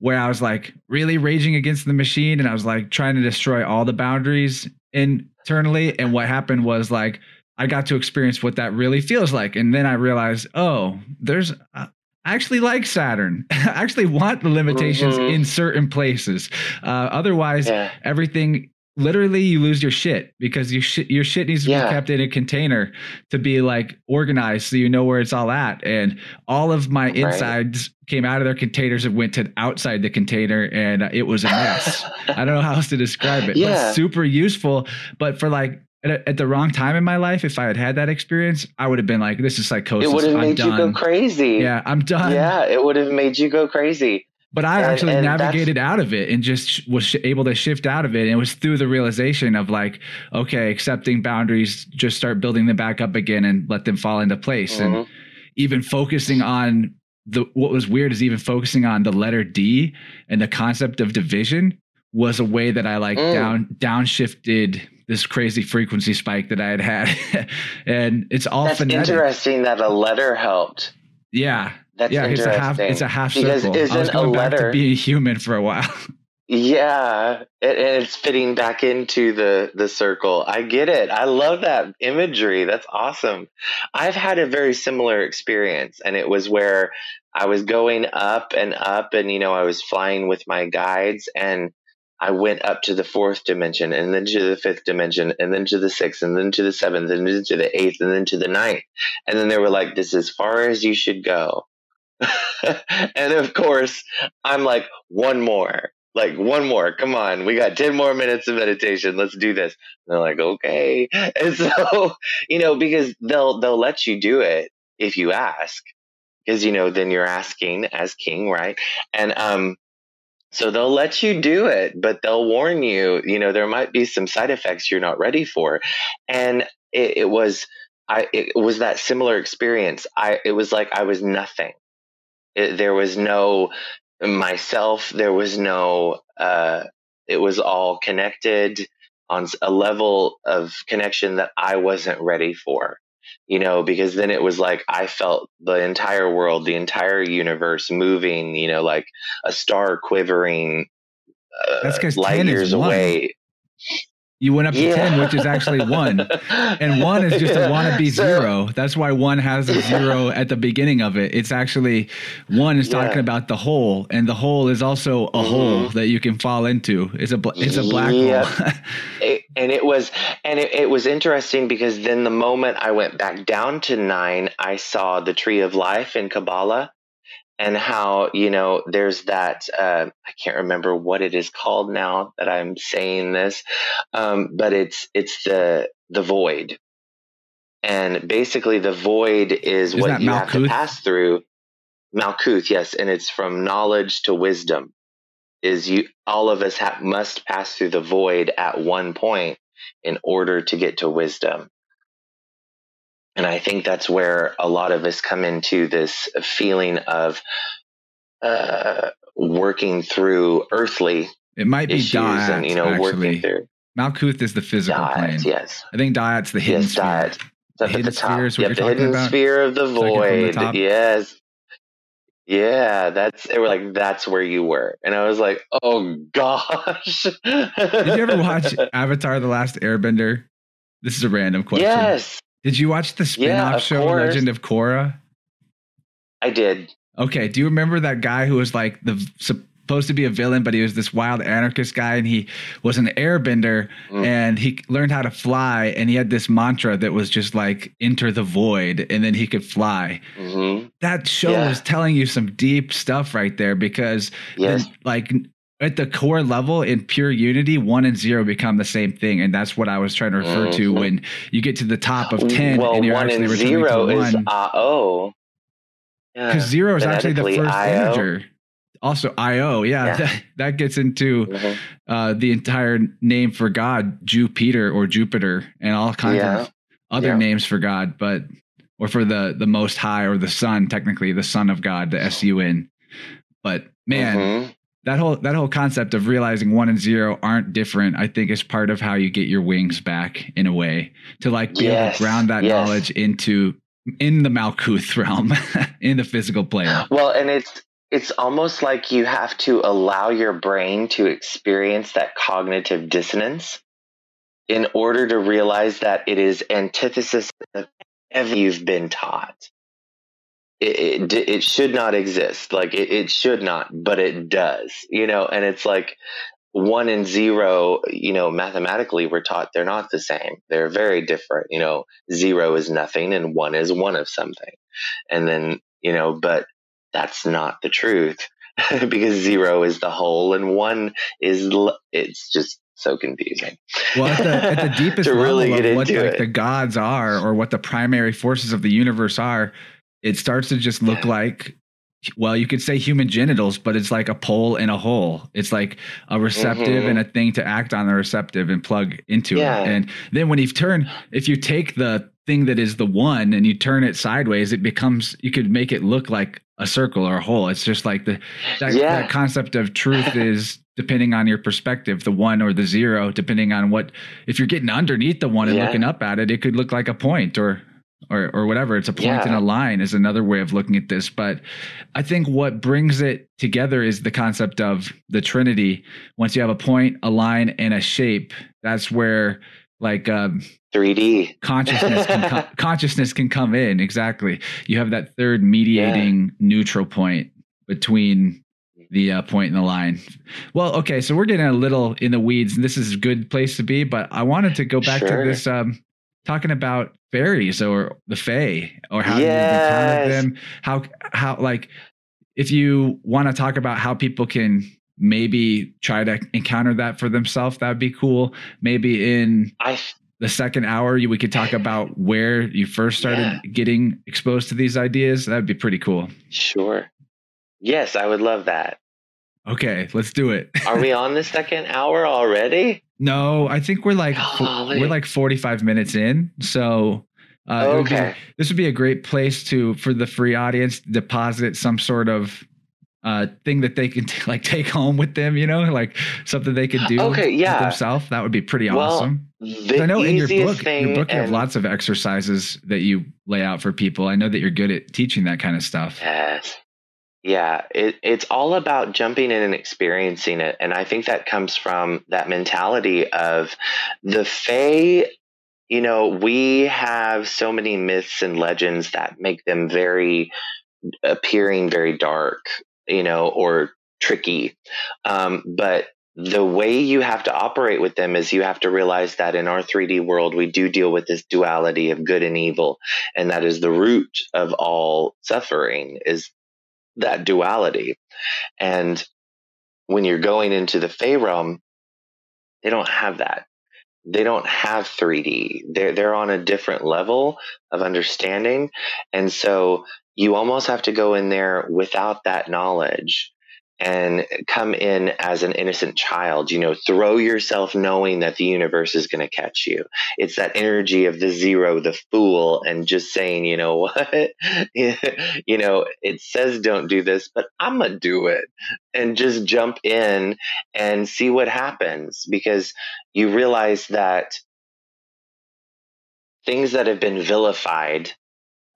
where I was like really raging against the machine and I was like trying to destroy all the boundaries internally. And what happened was like I got to experience what that really feels like. And then I realized, oh, there's uh, I actually like Saturn. I actually want the limitations mm-hmm. in certain places. Uh, otherwise, yeah. everything literally you lose your shit because you sh- your shit needs to yeah. be kept in a container to be like organized so you know where it's all at and all of my right. insides came out of their containers and went to outside the container and it was a mess i don't know how else to describe it yeah. but super useful but for like at, at, the wrong time in my life, if I had had that experience, I would have been like, "This is psychosis."
It would have made done. you go crazy.
Yeah, I'm done.
Yeah, it would have made you go crazy.
But I and, actually and navigated out of it and just was able to shift out of it. And it was through the realization of like, okay, accepting boundaries, just start building them back up again and let them fall into place. Mm-hmm. And even focusing on the, what was weird is even focusing on the letter D and the concept of division was a way that I like mm. down downshifted this crazy frequency spike that I had had. and it's all
That's
phonetic.
interesting that a letter helped.
Yeah.
That's yeah,
it's a half. It's a half because circle.
Isn't I was going a letter, back
to being human for a while.
Yeah, and it's fitting back into the the circle. I get it. I love that imagery. That's awesome. I've had a very similar experience, and it was where I was going up and up, and you know, I was flying with my guides, and I went up to the fourth dimension, and then to the fifth dimension, and then to the sixth, and then to the seventh, and then to the eighth, and then to the ninth, and then they were like, "This is as far as you should go." and of course, I'm like, one more. like one more. Come on, we got ten more minutes of meditation. Let's do this." And they're like, "Okay." And so you know, because they'll they'll let you do it if you ask, because you know then you're asking as king, right? And um, so they'll let you do it, but they'll warn you. You know, there might be some side effects you're not ready for, and it, it was. I, it was that similar experience. I, it was like I was nothing. It, there was no myself. There was no, uh, it was all connected on a level of connection that I wasn't ready for, you know, because then it was like I felt the entire world, the entire universe moving, you know, like a star quivering uh,
That's
light years away.
You went up to yeah. 10, which is actually one. And one is just a wannabe so, zero. That's why one has a zero at the beginning of it. It's actually one is yeah. talking about the hole, and the hole is also a mm-hmm. hole that you can fall into. It's a it's a black hole.
it, and it was and it, it was interesting because then the moment I went back down to nine, I saw the tree of life in Kabbalah and how you know there's that uh, I can't remember what it is called now that I'm saying this, um, but it's it's the the void, and basically the void is, is what you Malkuth? have to pass through. Malkuth, yes, and it's from knowledge to wisdom. Is you all of us have, must pass through the void at one point in order to get to wisdom. And I think that's where a lot of us come into this feeling of uh, working through earthly.
It might be Daath, and you know actually. working through. Malkuth is the physical plane.
Yes,
I think Daath's the hidden yes, sphere. Daath.
The hidden the sphere is what yep, you're the hidden about. sphere of the void. The yes. Yeah, that's they were like that's where you were, and I was like, oh gosh. Did
you ever watch Avatar: The Last Airbender? This is a random question.
Yes.
Did you watch the spin-off yeah, show course. Legend of Korra?
I did.
Okay. Do you remember that guy who was like the supposed to be a villain, but he was this wild anarchist guy, and he was an airbender, mm. and he learned how to fly, and he had this mantra that was just like "enter the void," and then he could fly. Mm-hmm. That show yeah. was telling you some deep stuff right there, because yes. like at the core level in pure unity one and zero become the same thing and that's what i was trying to refer mm-hmm. to when you get to the top of 10 well, and you're actually and zero to one. is
uh-oh
because yeah. zero is actually the first I-O. integer also io yeah, yeah. That, that, gets into mm-hmm. uh, the entire name for god jupiter or jupiter and all kinds yeah. of other names for god but or for the the most high or the sun technically the son of god the sun but man mm-hmm that whole that whole concept of realizing one and zero aren't different i think is part of how you get your wings back in a way to like be yes, able to ground that yes. knowledge into in the malkuth realm in the physical plane
well and it's it's almost like you have to allow your brain to experience that cognitive dissonance in order to realize that it is antithesis of everything you've been taught it, it, it should not exist. Like it, it should not, but it does, you know, and it's like one and zero, you know, mathematically we're taught they're not the same. They're very different. You know, zero is nothing and one is one of something. And then, you know, but that's not the truth because zero is the whole and one is, it's just so confusing.
Well, at the, at the deepest level really of what like, the gods are or what the primary forces of the universe are, it starts to just look yeah. like well, you could say human genitals, but it's like a pole in a hole. It's like a receptive mm-hmm. and a thing to act on the receptive and plug into yeah. it. And then when you turn, if you take the thing that is the one and you turn it sideways, it becomes, you could make it look like a circle or a hole. It's just like the, that, yeah. that concept of truth is depending on your perspective, the one or the zero, depending on what, if you're getting underneath the one and yeah. looking up at it, it could look like a point or or or whatever. It's a point yeah. in a line is another way of looking at this. But I think what brings it together is the concept of the Trinity. Once you have a point, a line, and a shape, that's where like um
3D
consciousness can com- consciousness can come in. Exactly. You have that third mediating yeah. neutral point between the uh, point in the line. Well, okay, so we're getting a little in the weeds, and this is a good place to be. But I wanted to go back sure. to this um, talking about fairies or the fae or how yes. you encounter them. How how like if you want to talk about how people can maybe try to encounter that for themselves. That'd be cool. Maybe in
I
the second hour, you, we could talk about where you first started
Yeah.
getting exposed to these ideas. That'd be pretty cool.
sure. Yes, I would love that.
Okay, let's do it.
Are we on the second hour already?
no, I think we're like
Golly.
we're like 45 minutes in. So uh, it would be-
okay.
this would be a great place to for the free audience deposit some sort of uh thing that they can like take home with them you know like something they could do
Okay, yeah.
themselves that would be pretty
Well,
awesome i know in your book your book you have lots of exercises that you lay out for people i know that you're good at teaching that kind of stuff
Yes. Yeah, it, it's all about jumping in and experiencing it. And I think that comes from that mentality of the Fae. You know, we have so many myths and legends that make them very appearing very dark, you know, or tricky. Um, but the way you have to operate with them is you have to realize that in our 3D world, we do deal with this duality of good and evil. And that is the root of all suffering is that duality. And when you're going into the Fey realm, they don't have that. They don't have 3D. They're they're on a different level of understanding. And so you almost have to go in there without that knowledge and come in as an innocent child, you know, throw yourself knowing that the universe is going to catch you. It's that energy of the zero, the fool, and just saying, you know what? you know, it says don't do this, but I'm going to do it and just jump in and see what happens because you realize that things that have been vilified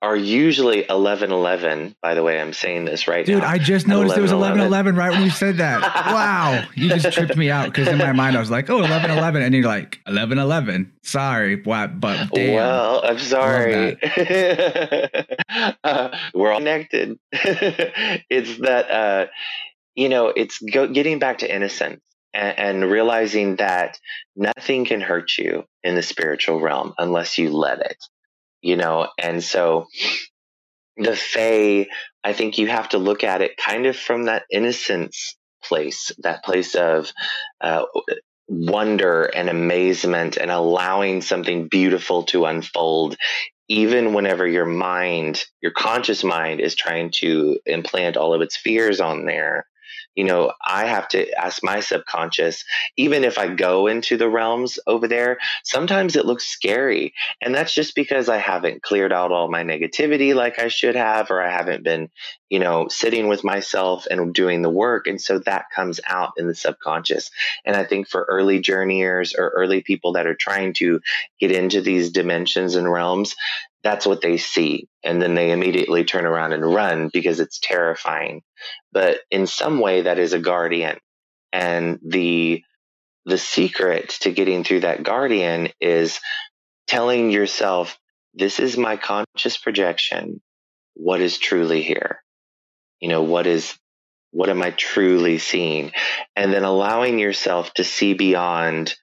are usually 1111 by the way i'm saying this right now.
dude
now.
I just noticed it was
11,
11 11 right when you said that. Wow. You just tripped me out because in my mind i was like oh 11 11 and you're like 11 11 sorry what but damn.
Well, I'm sorry. uh, we're all connected. it's that, uh, you know, it's go- getting back to innocence and, and realizing that nothing can hurt you in the spiritual realm unless you let it, you know, and so the Fae, I think you have to look at it kind of from that innocence place, that place of, uh, wonder and amazement and allowing something beautiful to unfold even whenever your mind your conscious mind is trying to implant all of its fears on there you know i have to ask my subconscious even if i go into the realms over there sometimes it looks scary. And that's just because i haven't cleared out all my negativity like i should have or i haven't been you know sitting with myself and doing the work. And so that comes out in the subconscious. And I think for early journeyers or early people that are trying to get into these dimensions and realms, that's what they see. And then they immediately turn around and run because it's terrifying. But in some way, that is a guardian. And the, the secret to getting through that guardian is telling yourself, this is my conscious projection. What is truly here? You know, what is, what am I truly seeing? and then allowing yourself to see beyond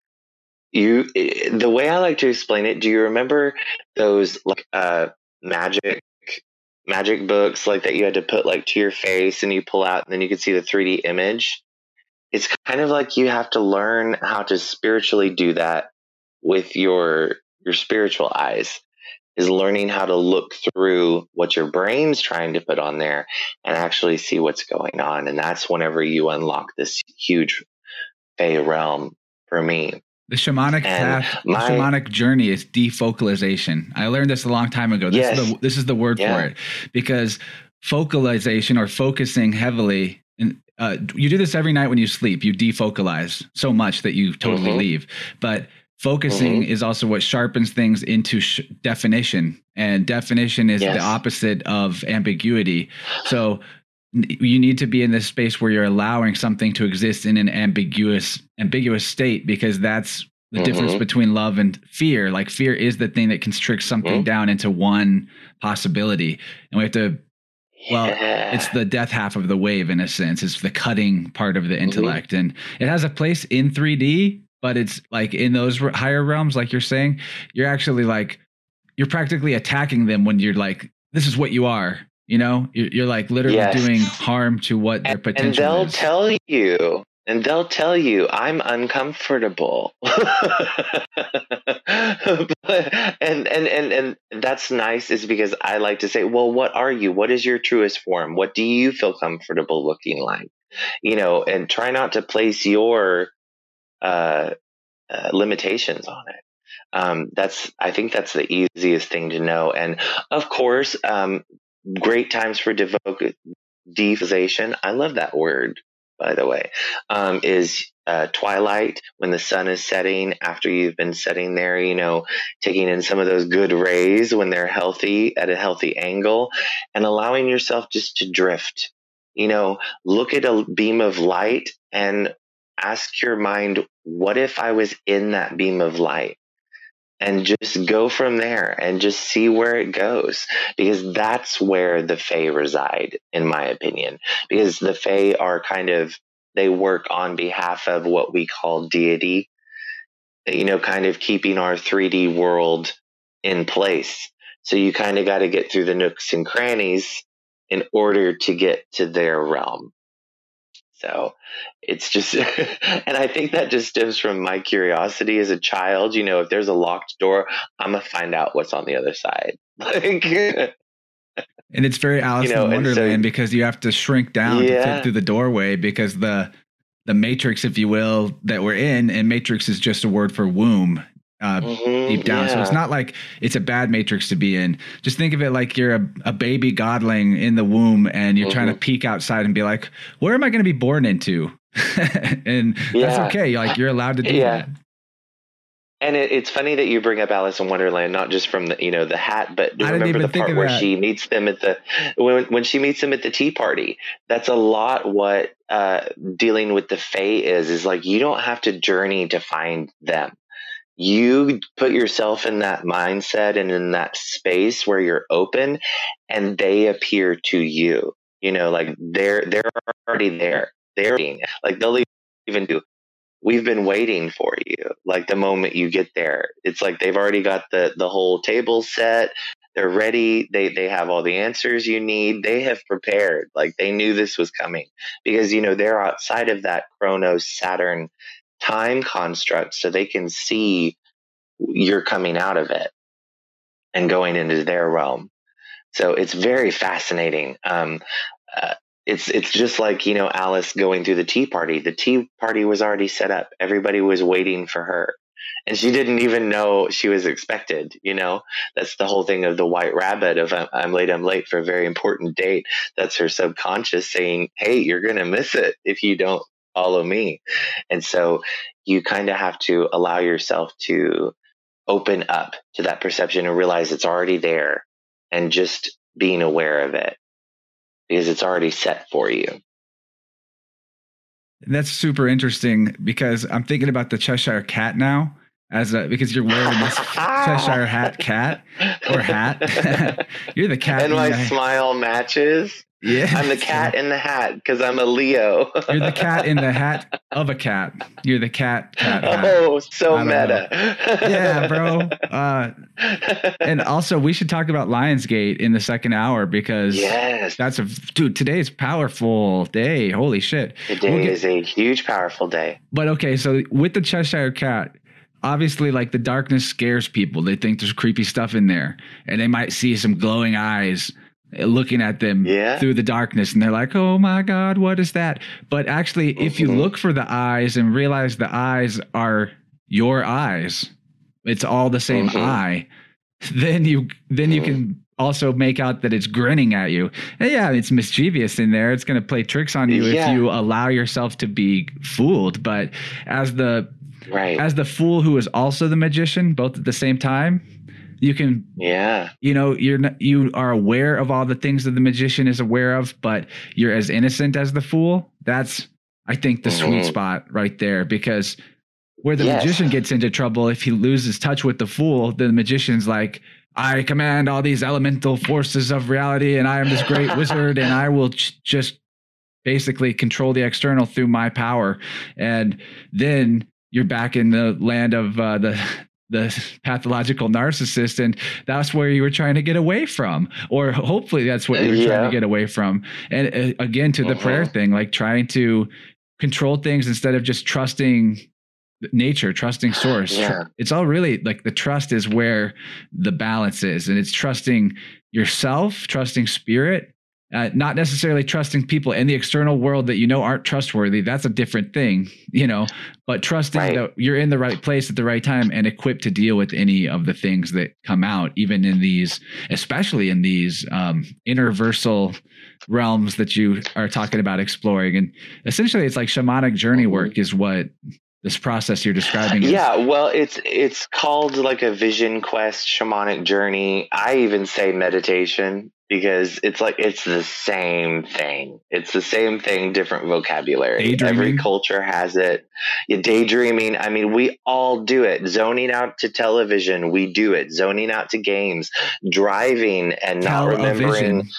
you the way i like to explain it do you remember those like uh magic magic books like that you had to put like to your face and you pull out and then you could see the 3d image it's kind of like you have to learn how to spiritually do that with your your spiritual eyes is learning how to look through what your brain's trying to put on there and actually see what's going on. And that's whenever you unlock this huge Fey realm for me.
The shamanic path,
my-
the shamanic journey is defocalization. I learned this a long time ago. This, is, the, this is the word
Yeah.
for it because focalization or focusing heavily. And uh, you do this every night when you sleep. You defocalize so much that you totally
Mhm.
leave. But focusing
Mm-hmm.
is also what sharpens things into sh- definition, and definition is
Yes.
the opposite of ambiguity. So you need to be in this space where you're allowing something to exist in an ambiguous ambiguous state because that's the difference
Mhm.
between love and fear like fear is the thing that constricts something
Mhm.
down into one possibility and we have to well,
Yeah.
it's the death half of the wave in a sense it's the cutting part of the
Mm-hmm.
intellect and it has a place in 3d but it's like in those higher realms like you're saying you're actually like you're practically attacking them when you're like this is what you are you know you're, like literally
Yes.
doing harm to what their
and, and they'll
is
tell you and they'll tell you I'm uncomfortable. and, and and and that's nice is because I like to say, well, what are you? What is your truest form? What do you feel comfortable looking like? You know, and try not to place your uh, uh, limitations on it. Um, that's I think that's the easiest thing to know. And of course, um, great times for devote defization. I love that word by the way, um, is uh, twilight when the sun is setting after you've been sitting there, you know, taking in some of those good rays when they're healthy at a healthy angle and allowing yourself just to drift. You know, look at a beam of light and ask your mind, what if I was in that beam of light? And just go from there and just see where it goes because that's where the fae reside in my opinion because the fae are kind of they work on behalf of what we call deity you know kind of keeping our 3d world in place. So you kind of got to get through the nooks and crannies in order to get to their realm. So it's just, and I think that just stems from my curiosity as a child. You know, if there's a locked door, I'm gonna find out what's on the other side. Like,
and it's very Alice you know, in Wonderland so, because you have to shrink down yeah. to fit through the doorway because the the matrix, if you will, that we're in, and matrix is just a word for womb uh, mm-hmm, deep down. Yeah. So it's not like it's a bad matrix to be in. Just think of it like you're a, a baby godling in the womb and you're mm-hmm. trying to mm-hmm. peek outside and be like, where am I going to be born into? and yeah. that's okay. Like you're allowed to do yeah. that.
And it, it's funny that you bring up Alice in Wonderland, not just from the you know the hat, but remember the part where that. she meets them at the when when she meets them at the tea party. That's a lot what uh, dealing with the Fae is. Is like you don't have to journey to find them you put yourself in that mindset and in that space where you're open and they appear to you you know like they're they're already there they're like they'll even do we've been waiting for you like the moment you get there it's like they've already got the the whole table set they're ready they they have all the answers you need they have prepared like they knew this was coming because you know they're outside of that chronos saturn time construct so they can see you're coming out of it and going into their realm. So it's very fascinating. Um, uh, it's it's just like you know Alice going through the tea party. The tea party was already set up. Everybody was waiting for her, and she didn't even know she was expected. You know, that's the whole thing of the white rabbit of I'm late, I'm late for a very important date. That's her subconscious saying, "Hey, you're gonna miss it if you don't follow me. And so you kind of have to allow yourself to open up to that perception and realize it's already there and just being aware of it because it's already set for you.
That's super interesting because I'm thinking about the Cheshire cat now as a because you're wearing this Cheshire hat cat or hat. you're the cat.
And my smile matches. Yeah. I'm the cat in the hat because I'm a Leo.
You're the cat in the hat of a cat. You're the cat. cat.
Oh, so meta.
yeah, bro. Uh, and also, we should talk about Lionsgate in the second hour because
yes,
that's a dude. Today's powerful day. Holy shit.
Today we'll get, is a huge, powerful day.
But okay, so with the Cheshire cat, obviously like the darkness scares people they think there's creepy stuff in there and they might see some glowing eyes looking at them yeah. through the darkness and they're like oh my god what is that but actually mm-hmm. if you mm-hmm. look for the eyes and realize the eyes are your eyes it's all the same mm-hmm. eye then you then you mm-hmm. can also make out that it's grinning at you and yeah it's mischievous in there it's going to play tricks on you yeah. if you allow yourself to be fooled but as the
right
as the fool who is also the magician both at the same time you can
yeah
you know you're not, you are aware of all the things that the magician is aware of but you're as innocent as the fool that's i think the mm-hmm. sweet spot right there because where the yes. magician gets into trouble if he loses touch with the fool the magician's like i command all these elemental forces of reality and i am this great wizard and i will ch- just basically control the external through my power and then you're back in the land of uh, the the pathological narcissist and that's where you were trying to get away from or hopefully that's what you were yeah. trying to get away from and uh, again to the uh-huh. prayer thing like trying to control things instead of just trusting nature, trusting source.
Yeah.
It's all really like the trust is where the balance is, and it's trusting yourself, trusting spirit, uh, not necessarily trusting people in the external world that you know aren't trustworthy. That's a different thing, you know, but trusting
Right.
that you're in the right place at the right time and equipped to deal with any of the things that come out, even in these, especially in these um, interversal realms that you are talking about exploring. And essentially, it's like shamanic journey
Mhm.
work is what this process you're describing is.
Yeah, well, it's it's called like a vision quest, shamanic journey. I even say meditation because it's like it's the same thing. It's the same thing, different vocabulary. Every culture has it. Yeah, daydreaming. I mean, we all do it. Zoning out to television, we do it. Zoning out to games, driving and not remembering.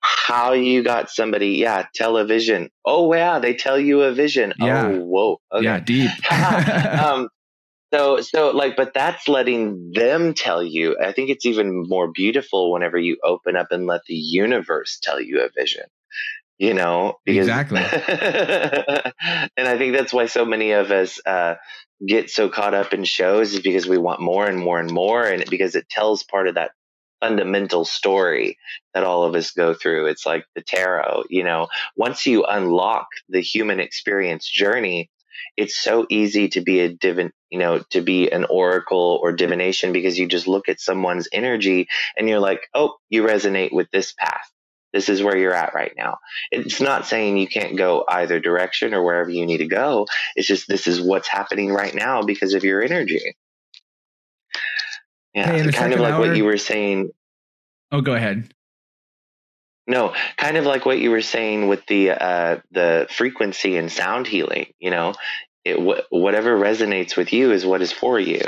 How you got somebody. Yeah, television. Oh, yeah, they tell you a vision.
Yeah.
Oh, whoa. Okay
Yeah, deep.
um, so so like, but that's letting them tell you. I think it's even more beautiful whenever you open up and let the universe tell you a vision. You know, because
Exactly.
and I think that's why so many of us uh, get so caught up in shows is because we want more and more and more, and because it tells part of that fundamental story that all of us go through. It's like the tarot. You know, once you unlock the human experience journey, it's so easy to be a divin, you know, to be an oracle or divination because you just look at someone's energy and you're like, oh, you resonate with this path. This is where you're at right now. It's not saying you can't go either direction or wherever you need to go. It's just this is what's happening right now because of your energy. Yeah,
Hey, in
kind of like
hour-
what you were saying.
oh, go ahead.
No, kind of like what you were saying with the uh, the frequency and sound healing. You know, it wh- whatever resonates with you is what is for you.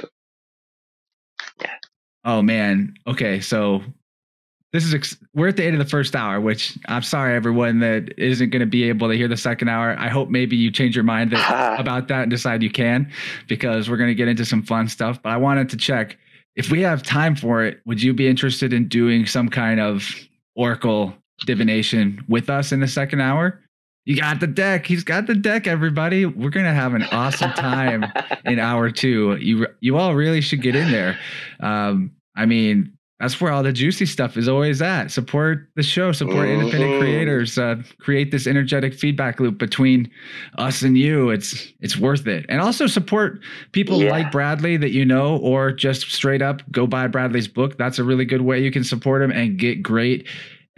Yeah.
Oh man. Okay, so this is ex- we're at the end of the first hour, which I'm sorry everyone that isn't going to be able to hear the second hour. I hope maybe you change your mind that, about that and decide you can, because we're going to get into some fun stuff. But I wanted to check if we have time for it. Would you be interested in doing some kind of oracle divination with us in the second hour? You got the deck. He's got the deck. Everybody, we're gonna have an awesome time in hour two. You you all really should get in there. Um, I mean, that's where all the juicy stuff is always at. Support the show, support independent
Mhm.
creators, uh, create this energetic feedback loop between us and you. It's it's worth it, and also support people
Yeah.
like Bradley that you know, or just straight up go buy Bradley's book. That's a really good way you can support him and get great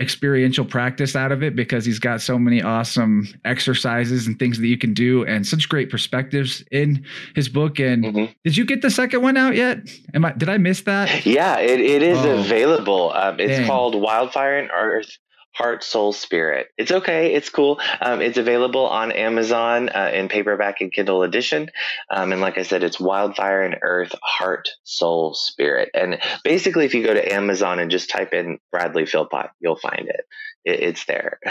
experiential practice out of it because he's got so many awesome exercises and things that you can do and such great perspectives in his book and
Mhm.
did you get the second one out yet am i did i miss that
Yeah, it, it is
Oh.
available. Um, it's
Dang.
called Wildfire and Earth. Heart, Soul, Spirit. It's okay. It's cool. Um, it's available on Amazon uh, in paperback and Kindle edition. Um, and like I said, it's Wildfire and Earth, Heart, Soul, Spirit. And basically, if you go to Amazon and just type in Bradley Philpott, you'll find it. It it's there.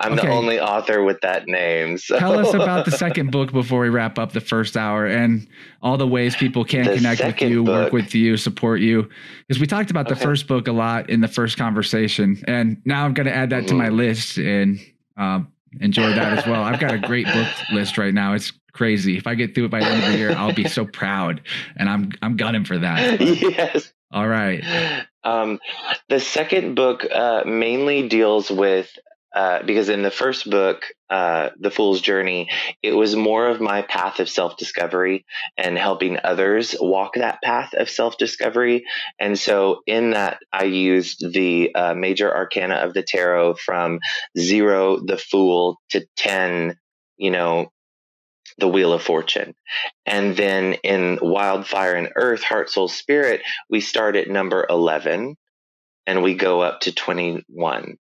I'm
Okay.
the only author with that name. So.
tell us about the second book before we wrap up the first hour and all the ways people can
The
connect with you work with you support you because we talked about the first book a lot in the first conversation and now i'm going to add that to my
Mhm.
list and um, enjoy that as well i've got a great book list right now it's crazy if i get through it by the end of the year i'll be so proud and i'm i'm gunning for that
yes.
all right
Um, the second book uh, mainly deals with uh, because in the first book, uh, The Fool's Journey, it was more of my path of self discovery and helping others walk that path of self discovery. And so in that, I used the uh, major arcana of the tarot from zero, the Fool, to 10, you know, the Wheel of Fortune. And then in Wildfire and Earth, Heart, Soul, Spirit, we start at number 11 and we go up to 21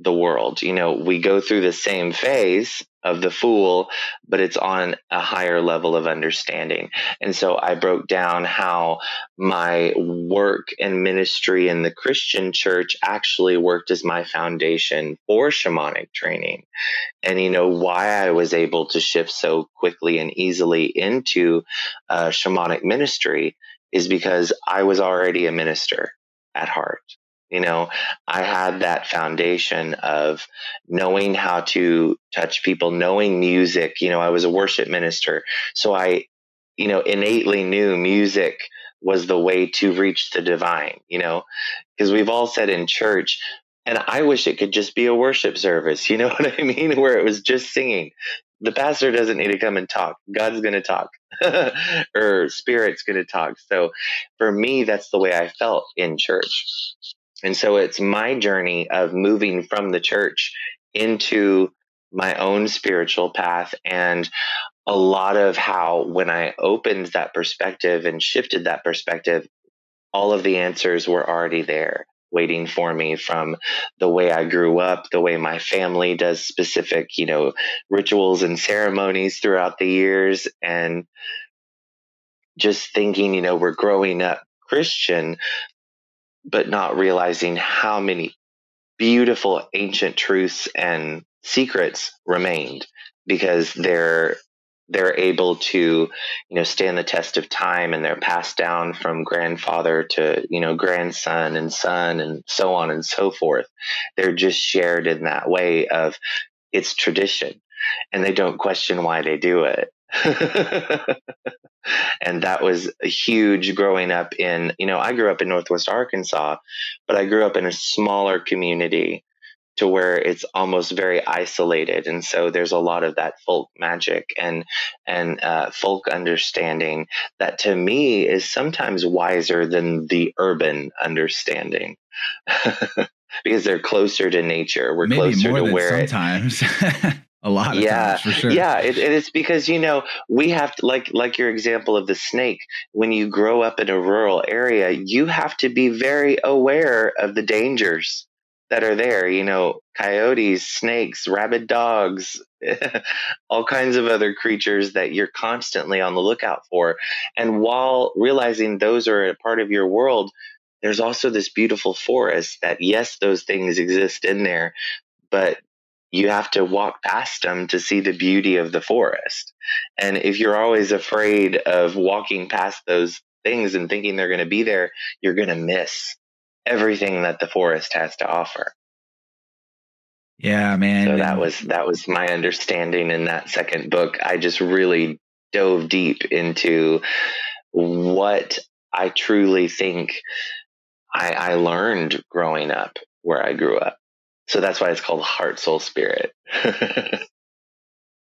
the world you know we go through the same phase of the fool but it's on a higher level of understanding. And so i broke down how my work and ministry in the christian church actually worked as my foundation for shamanic training. And you know why i was able to shift so quickly and easily into uh, shamanic ministry is because i was already a minister at heart You know, I had that foundation of knowing how to touch people, knowing music. You know, I was a worship minister. So I, you know, innately knew music was the way to reach the divine, you know, because we've all said in church, and I wish it could just be a worship service, you know what I mean? Where it was just singing. The pastor doesn't need to come and talk. God's going to talk, or Spirit's going to talk. So for me, that's the way I felt in church. And so it's my journey of moving from the church into my own spiritual path and a lot of how when I opened that perspective and shifted that perspective, all of the answers were already there waiting for me from the way I grew up, the way my family does specific, you know, rituals and ceremonies throughout the years and just thinking, you know, we're growing up Christian, but not realizing how many beautiful ancient truths and secrets remained because they're they're able to you know stand the test of time and they're passed down from grandfather to you know grandson and son and so on and so forth. They're just shared in that way of it's tradition and they don't question why they do it and that was huge growing up in you know i grew up in northwest arkansas but i grew up in a smaller community to where it's almost very isolated. And so there's a lot of that folk magic and and uh, folk understanding that to me is sometimes wiser than the urban understanding. Because they're closer to nature. We're
Maybe
closer to where it,
sometimes. a lot of
yeah
times, for sure.
yeah it, it is because you know we have to like like your example of the snake when you grow up in a rural area you have to be very aware of the dangers that are there you know coyotes snakes rabid dogs all kinds of other creatures that you're constantly on the lookout for and while realizing those are a part of your world there's also this beautiful forest that yes those things exist in there but you have to walk past them to see the beauty of the forest. And if you're always afraid of walking past those things and thinking they're going to be there, you're going to miss everything that the forest has to offer.
Yeah, man.
So that was that was my understanding in that second book. I just really dove deep into what I truly think I, I learned growing up where I grew up. So that's why it's called heart, soul, spirit.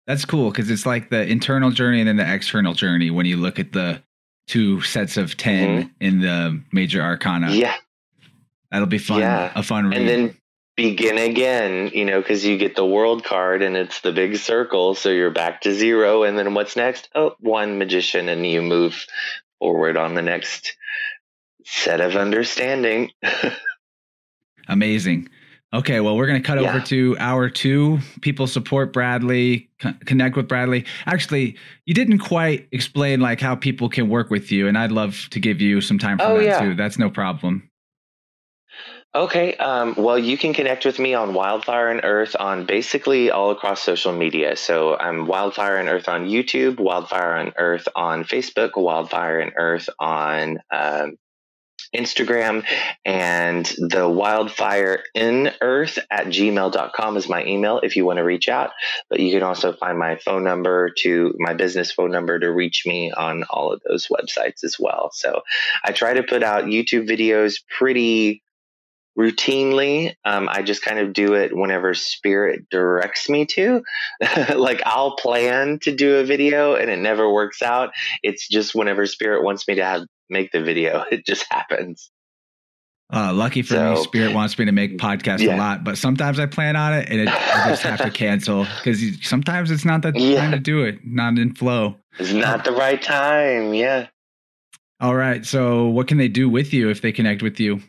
That's cool because it's like the internal journey and then the external journey when you look at the two sets of 10
Mhm.
in the major arcana.
yeah.
That'll be fun.
Yeah.
A fun read.
And then begin again, you know, because you get the world card and it's the big circle. So you're back to zero. And then what's next? Oh, one magician. And you move forward on the next set of understanding.
Amazing. Okay, well, we're going to cut over to hour two. People support Bradley, co- connect with Bradley. Actually, you didn't quite explain like how people can work with you, and I'd love to give you some time for
Oh,
that
yeah.
too. That's no problem.
Okay. Um, well, you can connect with me on Wildfire and Earth on basically all across social media. So I'm Wildfire and Earth on YouTube, Wildfire and Earth on Facebook, Wildfire and Earth on um, Instagram, and the Wildfire in Earth at gmail.com is my email if you want to reach out. But you can also find my phone number to my business phone number to reach me on all of those websites as well. So I try to put out YouTube videos pretty routinely. Um, I just kind of do it whenever spirit directs me to. like I'll plan to do a video and it never works out. It's just whenever spirit wants me to have make the video, it just happens.
Uh, lucky for me,
So-
Spirit wants me to make podcasts a lot, but sometimes I plan on it and it, I just have to cancel because sometimes it's not the
Yeah.
time to do it, not in flow.
It's not the right time. Yeah.
All right. So, what can they do with you if they connect with you?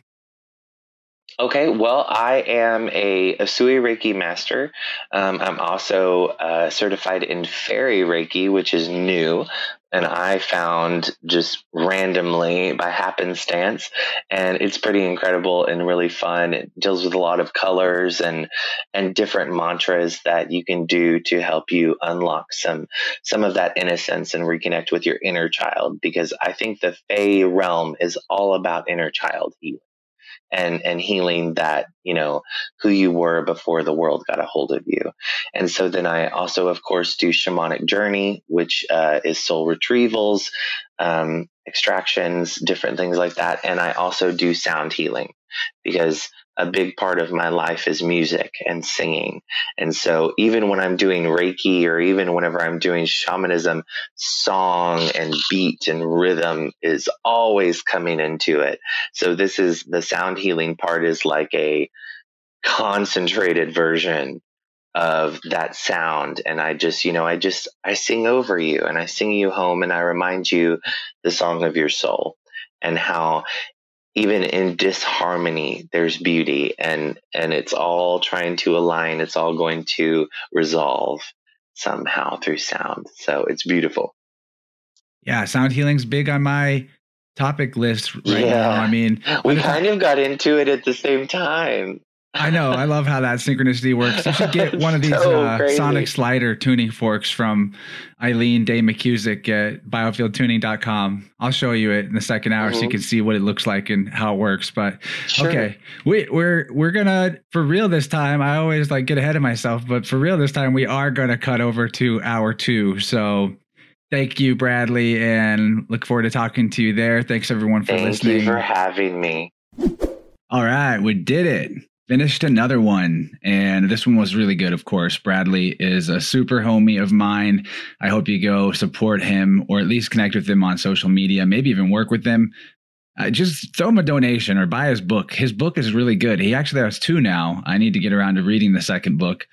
Okay, well, I am a Usui Reiki master. Um, I'm also uh, certified in Fairy Reiki, which is new, and I found just randomly by happenstance, and it's pretty incredible and really fun. It deals with a lot of colors and and different mantras that you can do to help you unlock some some of that innocence and reconnect with your inner child. Because I think the Fey realm is all about inner child healing and and healing that you know who you were before the world got a hold of you. And so then i also of course do shamanic journey which uh, is soul retrievals um, extractions different things like that. And i also do sound healing because a big part of my life is music and singing. And so even when I'm doing Reiki or even whenever I'm doing shamanism, song and beat and rhythm is always coming into it. So this is the sound healing part is like a concentrated version of that sound and i just you know i just i sing over you and i sing you home and i remind you the song of your soul and how even in disharmony there's beauty and and it's all trying to align it's all going to resolve somehow through sound. So it's beautiful.
Yeah sound healing's big on my topic list right yeah. now i mean
we kind of got into it at the same time
I know. I love how that synchronicity works. You should get one of these so uh, sonic slider tuning forks from Eileen Day McKusick at biofieldtuning.com. I'll show you it in the second hour mm-hmm. so you mm-hmm. can see what it looks like and how it works. But sure. okay, we, we're we're gonna for real this time. I always like get ahead of myself, but for real this time we are gonna cut over to hour two. So thank you, Bradley, and look forward to talking to you there. Thanks everyone for
thank
listening.
Thank you for having me.
All right, we did it finished another one and this one was really good of course. Bradley is a super homie of mine. I hope you go support him or at least connect with him on social media maybe even work with him. Uh, just throw him a donation or buy his book. His book is really good. He actually has two now. I need to get around to reading the second book.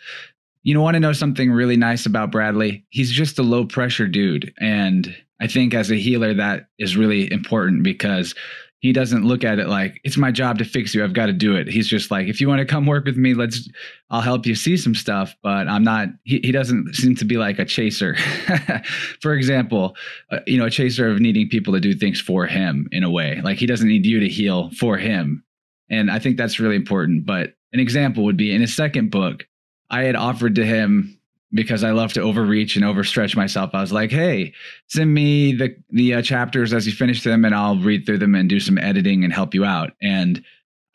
You know want to know something really nice about bradley? He's just a low pressure dude and i think as a healer that is really important because he doesn't look at it like it's my job to fix you. I've got to do it. He's just like, if you want to come work with me, let's, I'll help you see some stuff, but I'm not, he, he doesn't seem to be like a chaser. for example, uh, you know, a chaser of needing people to do things for him in a way, like he doesn't need you to heal for him. And I think that's really important. But an example would be in his second book, I had offered to him because I love to overreach and overstretch myself. I was like, "Hey, send me the the uh, chapters as you finish them, and I'll read through them and do some editing and help you out." And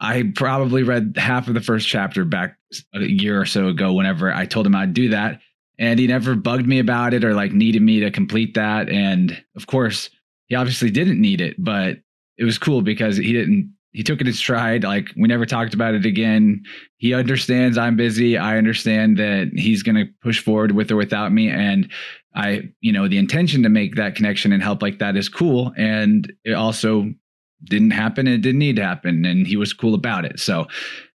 I probably read half of the first chapter back a year or so ago. Whenever I told him I'd do that, and he never bugged me about it or like needed me to complete that. And of course, he obviously didn't need it, but it was cool because he didn't he took it in stride. Like we never talked about it again. He understands I'm busy. I understand that he's going to push forward with or without me. And I, you know, the intention to make that connection and help like that is cool. And it also didn't happen. It didn't need to happen. And he was cool about it. So,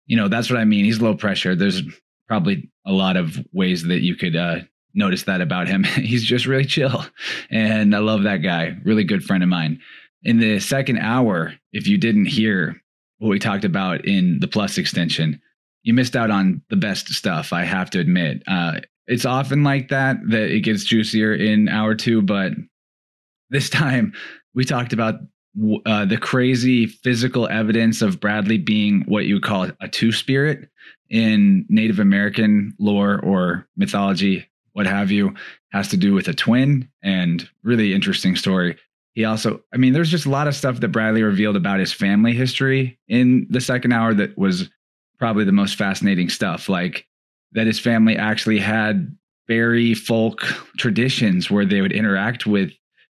you know, that's what I mean. He's low pressure. There's probably a lot of ways that you could, uh, notice that about him. He's just really chill. And I love that guy. Really good friend of mine in the second hour, if you didn't hear what we talked about in the plus extension, you missed out on the best stuff. I have to admit, uh, it's often like that that it gets juicier in hour two, but this time we talked about uh, the crazy physical evidence of Bradley being what you would call a two spirit in Native American lore or mythology, what have you, has to do with a twin and really interesting story he also i mean there's just a lot of stuff that bradley revealed about his family history in the second hour that was probably the most fascinating stuff like that his family actually had very folk traditions where they would interact with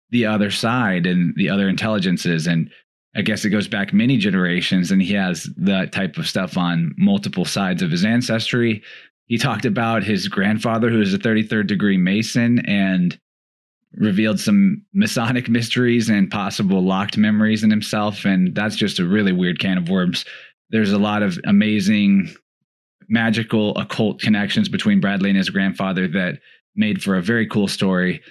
the other side and the other intelligences. And i guess it goes back many generations and he has that type of stuff on multiple sides of his ancestry. He talked about his grandfather who is a 33rd degree mason and revealed some Masonic mysteries and possible locked memories in himself. And that's just a really weird can of worms. There's a lot of amazing magical occult connections between Bradley and his grandfather that made for a very cool story.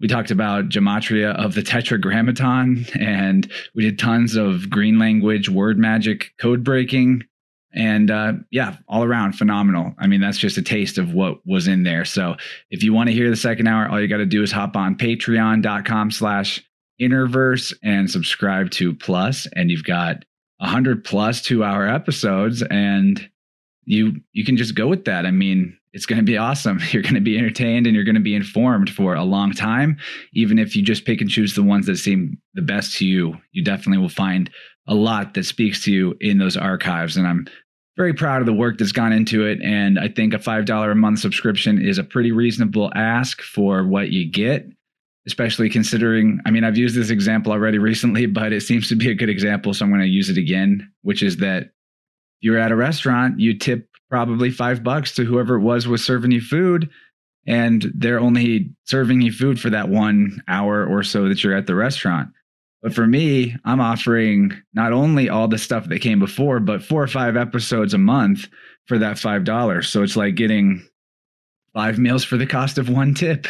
We talked about gematria of the tetragrammaton, and we did tons of green language word magic code breaking and uh, yeah, all around phenomenal. I mean, that's just a taste of what was in there. So if you want to hear the second hour, all you got to do is hop on patreon.com slash innerverse and subscribe to plus and you've got 100 plus two hour episodes and you you can just go with that i mean it's going to be awesome. You're going to be entertained and you're going to be informed for a long time. Even if you just pick and choose the ones that seem the best to you, you definitely will find a lot that speaks to you in those archives. And I'm very proud of the work that's gone into it. And I think a $5 a month subscription is a pretty reasonable ask for what you get, especially considering, I mean, I've used this example already recently, but it seems to be a good example. So I'm going to use it again, which is that you're at a restaurant, you tip probably five bucks to whoever it was was serving you food and they're only serving you food for that one hour or so that you're at the restaurant. But for me, I'm offering not only all the stuff that came before, but four or five episodes a month for that $5. So it's like getting five meals for the cost of one tip,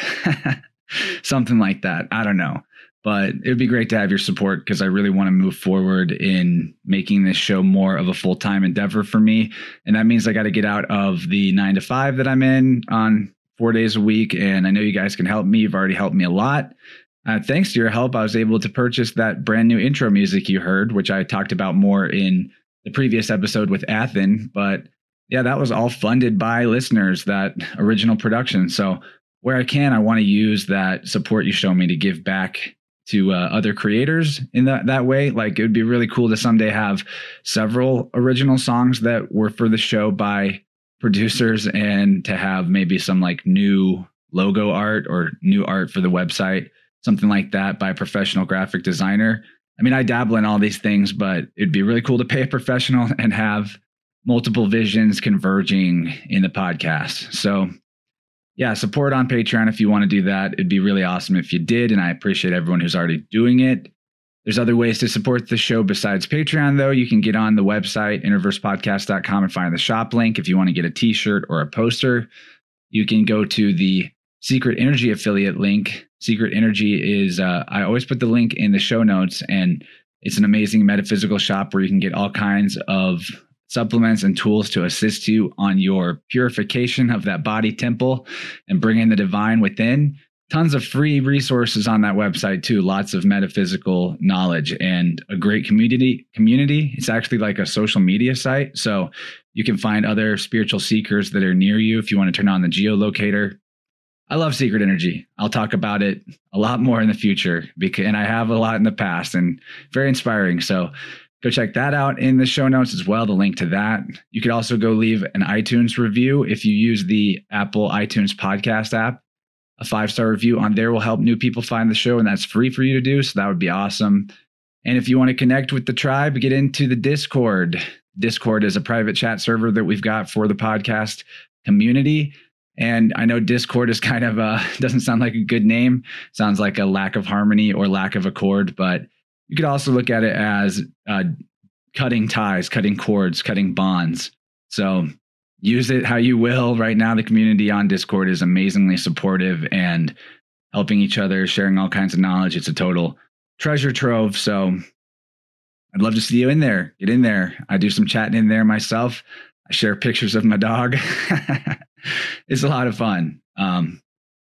something like that. I don't know but it would be great to have your support because I really want to move forward in making this show more of a full time endeavor for me. And that means I got to get out of the nine to five that I'm in on four days a week. And I know you guys can help me. You've already helped me a lot. Uh, thanks to your help, I was able to purchase that brand new intro music you heard, which I talked about more in the previous episode with Athen. But yeah, that was all funded by listeners, that original production. So where I can, I want to use that support you show me to give back to uh, other creators in that that way. Like it would be really cool to someday have several original songs that were for the show by producers and to have maybe some like new logo art or new art for the website, something like that by a professional graphic designer. I mean, I dabble in all these things, but it'd be really cool to pay a professional and have multiple visions converging in the podcast. So yeah, support on Patreon if you want to do that. It'd be really awesome if you did. And I appreciate everyone who's already doing it. There's other ways to support the show besides Patreon, though. You can get on the website, innerversepodcast.com, and find the shop link if you want to get a t shirt or a poster. You can go to the Secret Energy affiliate link. Secret Energy is, uh, I always put the link in the show notes, and it's an amazing metaphysical shop where you can get all kinds of supplements and tools to assist you on your purification of that body temple and bring in the divine within. Tons of free resources on that website too. Lots of metaphysical knowledge and a great community. Community. It's actually like a social media site, so you can find other spiritual seekers that are near you if you want to turn on the geolocator. I love secret energy. I'll talk about it a lot more in the future because, and I have a lot in the past and very inspiring. So Go check that out in the show notes as well, the link to that. You could also go leave an iTunes review if you use the Apple iTunes podcast app. A five star review on there will help new people find the show, and that's free for you to do. So that would be awesome. And if you want to connect with the tribe, get into the Discord. Discord is a private chat server that we've got for the podcast community. And I know Discord is kind of a doesn't sound like a good name. Sounds like a lack of harmony or lack of accord, but you could also look at it as uh, cutting ties, cutting cords, cutting bonds. So use it how you will. Right now, the community on Discord is amazingly supportive and helping each other, sharing all kinds of knowledge. It's a total treasure trove. So I'd love to see you in there. Get in there. I do some chatting in there myself. I share pictures of my dog. it's a lot of fun. Um,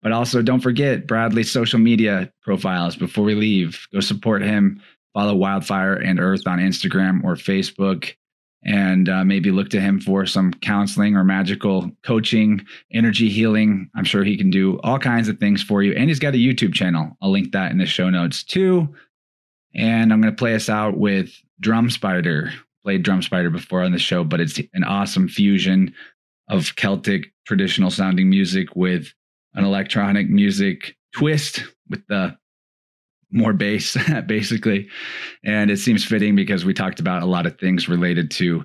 but also, don't forget Bradley's social media profiles before we leave. Go support him. Follow Wildfire and Earth on Instagram or Facebook, and uh, maybe look to him for some counseling or magical coaching, energy healing. I'm sure he can do all kinds of things for you. And he's got a YouTube channel. I'll link that in the show notes too. And I'm going to play us out with Drum Spider. Played Drum Spider before on the show, but it's an awesome fusion of Celtic traditional sounding music with an electronic music twist with the more bass, basically. And it seems fitting because we talked about a lot of things related to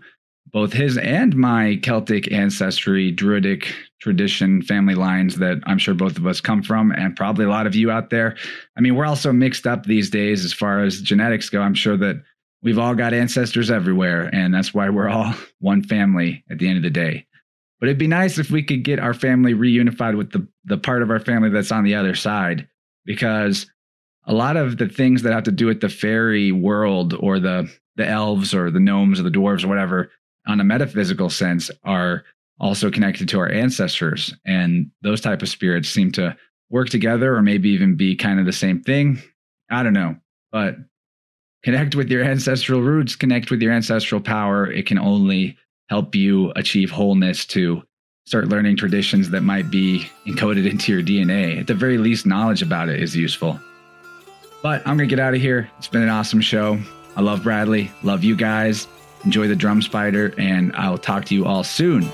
both his and my Celtic ancestry, Druidic tradition, family lines that I'm sure both of us come from, and probably a lot of you out there. I mean, we're also mixed up these days as far as genetics go. I'm sure that we've all got ancestors everywhere, and that's why we're all one family at the end of the day. But it'd be nice if we could get our family reunified with the, the part of our family that's on the other side, because a lot of the things that have to do with the fairy world or the the elves or the gnomes or the dwarves or whatever on a metaphysical sense are also connected to our ancestors. And those type of spirits seem to work together or maybe even be kind of the same thing. I don't know. But connect with your ancestral roots connect with your ancestral power. It can only help you achieve wholeness to start learning traditions that might be encoded into your DNA. At the very least, knowledge about it is useful. But I'm going to get out of here. It's been an awesome show. I love Bradley. Love you guys. Enjoy the drum spider, and I'll talk to you all soon.